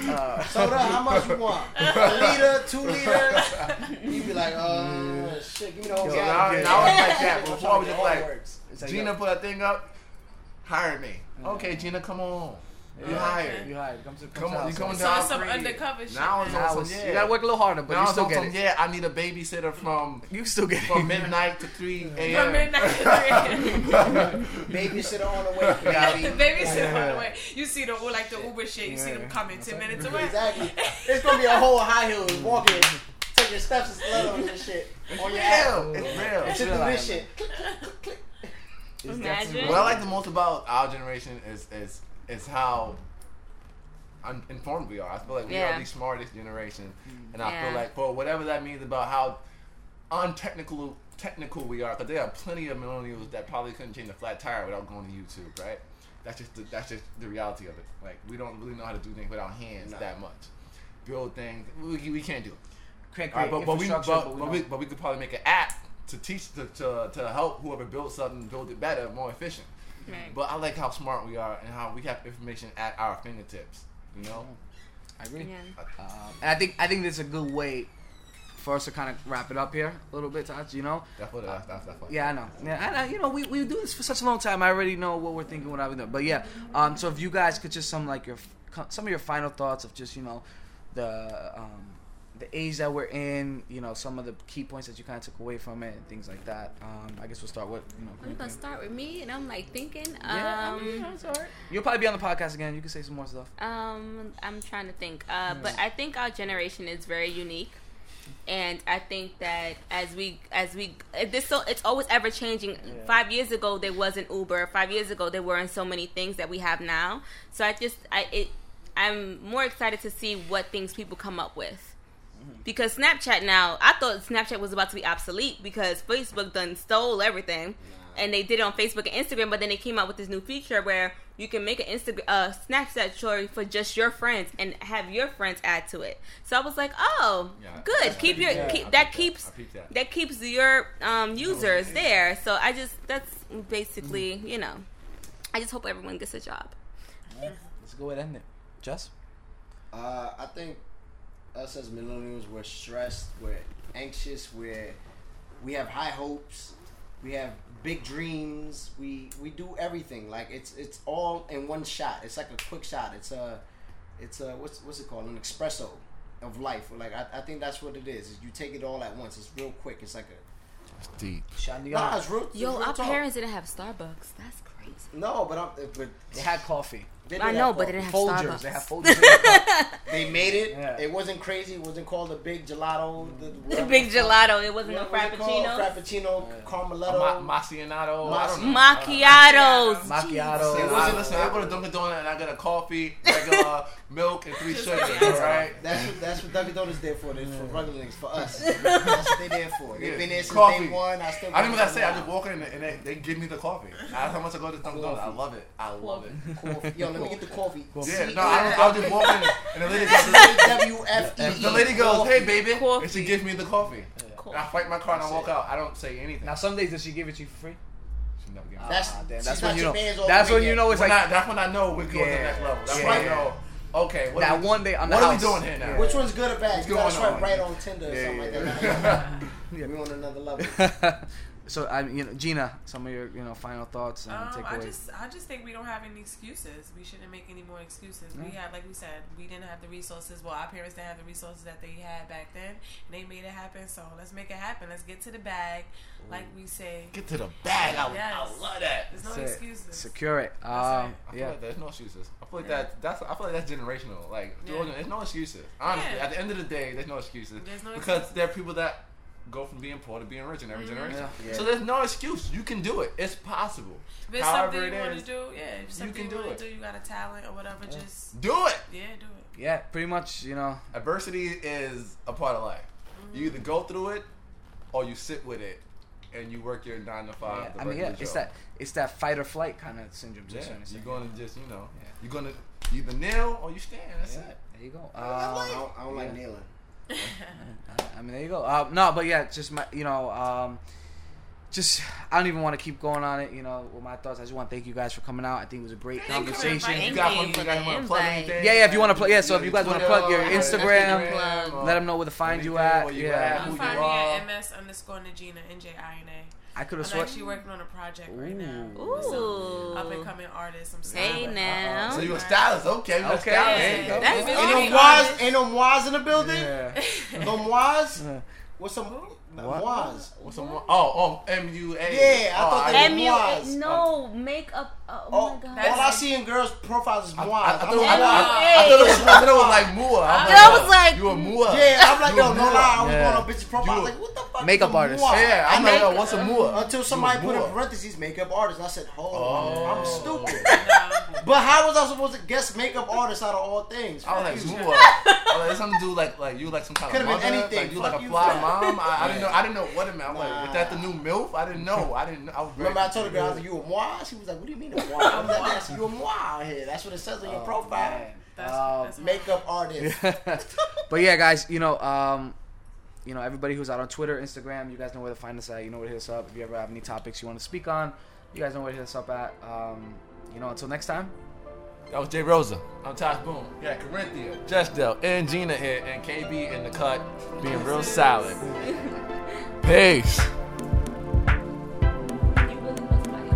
Uh, Soda, how much you want? A liter, two liters? You'd be like, uh, shit, give me the whole So Yeah, now, yeah. now it's like that. Before I was to just like, the words. it's like, Gina put a thing up, hire me. Okay, Gina, come on. You Yeah. hired. you hired. Come to Come on, you to come house. to So some undercover shit. Now it's now. on Now some, yeah. You gotta work a little harder, but now you still get some, it. yeah, I need a babysitter from You still get it. from midnight to 3 a.m. From midnight to three a.m. Babysitter on the way. three. baby. Baby sit on the way. You see the oh, like the Uber shit. You see them coming ten minutes away. Exactly. It's gonna be a whole high heel walking, Take your steps and slow on this shit on your ass. real. It's real. To do real this shit. Click, click, click, click. It's Imagine. What I like the most about our generation is is is how informed we are. I feel like we Yeah. are the smartest generation, and I Yeah. feel like for whatever that means about how untechnical technical we are, because there are plenty of millennials that probably couldn't change a flat tire without going to YouTube, right? That's just the, that's just the reality of it. Like we don't really know how to do things with our hands No. that much. Build things, we, we can't do it. Can't All right, create but, but we but, infrastructure, but, but we but we could probably make an app to teach to, to, to help whoever builds something build it better, more efficient. Right. But I like how smart we are and how we have information at our fingertips. You know, I agree. Yeah. Um, and I think I think this is a good way for us to kind of wrap it up here a little bit, Taj. You know? that's what that's that's, that's. Yeah, I know. Yeah, and I, you know, we, we do this for such a long time. I already know what we're thinking, what I'm doing. But yeah, um, so if you guys could just some like your some of your final thoughts of just you know the um the age that we're in, you know, some of the key points that you kind of took away from it and things like that. Um, I guess we'll start with you know. We're gonna start with me, and I'm like thinking. Um, Yeah, I mean, that's all right. You'll probably be on the podcast again. You can say some more stuff. Um, I'm trying to think. Uh, but I think our generation is very unique, and I think that as we as we this so it's always ever changing. Five years ago there wasn't Uber. Five years ago there weren't so many things that we have now. So I just I it I'm more excited to see what things people come up with. Because Snapchat now, I thought Snapchat was about to be obsolete because Facebook done stole everything, and they did it on Facebook and Instagram. But then they came out with this new feature where you can make an Instagram, uh, Snapchat story for just your friends and have your friends add to it. So I was like, oh, Yeah. good. Keep your Yeah, keep, that keeps that. that keeps your um, users there. So I just that's basically you know, I just hope everyone gets a job. Let's go ahead and end it. Jess? Uh, I think us as millennials, we're stressed, we're anxious, we're we have high hopes, we have big dreams. We we do everything like it's it's all in one shot. It's like a quick shot. It's a it's a what's what's it called? An espresso of life. Like I, I think that's what it is. is You take it all at once. It's real quick. It's like a It's deep. Shandi nah. It's real. Yo, it's real our talk. parents didn't have Starbucks. That's crazy. No, but I'm, but They had coffee. They I know, but they didn't have Folgers. Starbucks. They have Folgers. They made it. Yeah. It wasn't crazy. It wasn't called a big gelato. The, The big gelato. It wasn't no What was it called? frappuccino. Frappuccino, A ma- macchiato. I. Macchiatos. Macchiato. It wasn't, listen, I go to Dunkin' Donut and I get a coffee, regular milk, and three sugars, right? That's what that's what Dunkin' Donuts there for. They're for regular niggas, for us. That's what they there for. They've Yeah. been there since Coffee. day one. I still. I don't even gotta say, I just walk in and they, they give me the coffee. That's how much I go to Dunkin' Donuts. I love it. I love it. Coffee. Yo, let me get the coffee. coffee. Yeah, no, I just, I'll just walk in and the lady goes, W F the lady goes, hey baby, Coffee. and she gives me the coffee. And I fight my car and I walk out. I don't say anything. Now, some days does she give it to you for free? She never gives me That's Ah, damn, that's when you know. That's when way you know it's When like I, that's when I know we're going to the next level. That's Yeah. when I know, okay, what that are we, one day. I'm the what are we doing here now? Which one's good or bad? What's You gotta swipe right on Tinder or Yeah, something yeah, like that. Yeah. We on another level. so I, mean, you know, Gina, some of your, you know, final thoughts and Um, I just, I just think we don't have any excuses. We shouldn't make any more excuses. We had, like we said, we didn't have the resources. Well, our parents didn't have the resources that they had back then, and they made it happen. So let's make it happen. Let's get to the bag, like we say. Get to the bag. I, Yes. I love that. There's no That's it. excuses. Secure it. Um, right. I feel yeah. like there's no excuses. I feel like Yeah. that that's I feel like that's generational. Like Yeah. There's no excuses. Honestly, Yeah. at the end of the day, there's no excuses. There's no because excuses. there are people that go from being poor to being rich in every generation. Yeah. So there's no excuse. You can do it. It's possible. If it's However something it you want to do, yeah. If it's something can you, do want it. to do, you got a talent or whatever. Just do it. yeah, do it. Yeah, pretty much, you know. Adversity is a part of life. You either go through it or you sit with it and you work your nine to five. Yeah, the I mean, yeah, it's that it's that fight or flight kind of syndrome. To Yeah, you're gonna just you know, you're gonna either kneel or you stand. That's Yeah. it. There you go. I Uh, don't, I don't like kneeling. I mean, there you go. Uh, no, but yeah, just my, you know, um, just I don't even want to keep going on it. You know, with my thoughts. I just want to thank you guys for coming out. I think it was a great Thank conversation. You got one? you You guys want to plug anything? Yeah, yeah. If you want to plug, yeah. So if you guys want to plug your Instagram, Instagram, let them know where to find you anything, at. you Yeah. at, You who can you find me are. at ms underscore Najina N J I N A. I could have I'm sworn. actually working on a project right now. Ooh. with. Up and coming artists. I'm Hey saying. now. So you a stylist? Okay, you a Okay. stylist. There you. That's Ain't really no Moaz, ain't no Moaz in the building. Yeah. No Moaz. Yeah. What's some What? Moaz? What's some? Oh, oh, M U A. Yeah, I oh, thought I, they- M U Moaz. no makeup. Uh, oh, Oh, my god. all I see in girls' profiles is I, Moaz. I, I, I'm thought, it was- like, I. I, I thought it was, I thought it was like Mua. I'm I was like- you a Mua? Yeah, I'm like, yo, no lie. I was Yeah. going on bitches' profile. I was like, what the fuck? Makeup is artist. Moaz? Yeah, I'm I like, yo, make- what's a Mua? Until somebody put a in parentheses makeup artist. I said, hold Oh. on, I'm oh. stupid. But how was I supposed to guess makeup artist out of all things? I was like, Fuck you. I was like, something to do like like you like some kind of Could've of been mother, anything. like you Fuck like a you fly mom. I, I didn't know. I didn't know what it meant. I'm like, Nah. is that the new milf? I didn't know. I didn't. know. I was Remember I told the girl, I was like, you a moi? She was like, what do you mean a moi? I was like, yes, you a moi out here. That's what it says on your profile. man. That's, that's Makeup artist. but yeah, guys, you know, um, you know, everybody who's out on Twitter, Instagram, you guys know where to find us at. You know where to hit us up. If you ever have any topics you want to speak on, you guys know where to hit us up at. Um, you know, until next time. That was Jay Rosa. I'm Tosh Boom. Yeah, Corinthia, Justel, and Gina here, and KB in the cut, being real solid. Peace. You really was funny.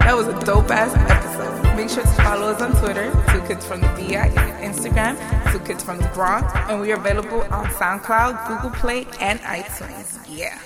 That was a dope ass episode. Make sure to follow us on Twitter, Two Kids from the BI, Instagram, Two Kids from the Bronx, and we are available on SoundCloud, Google Play, and iTunes. Yeah.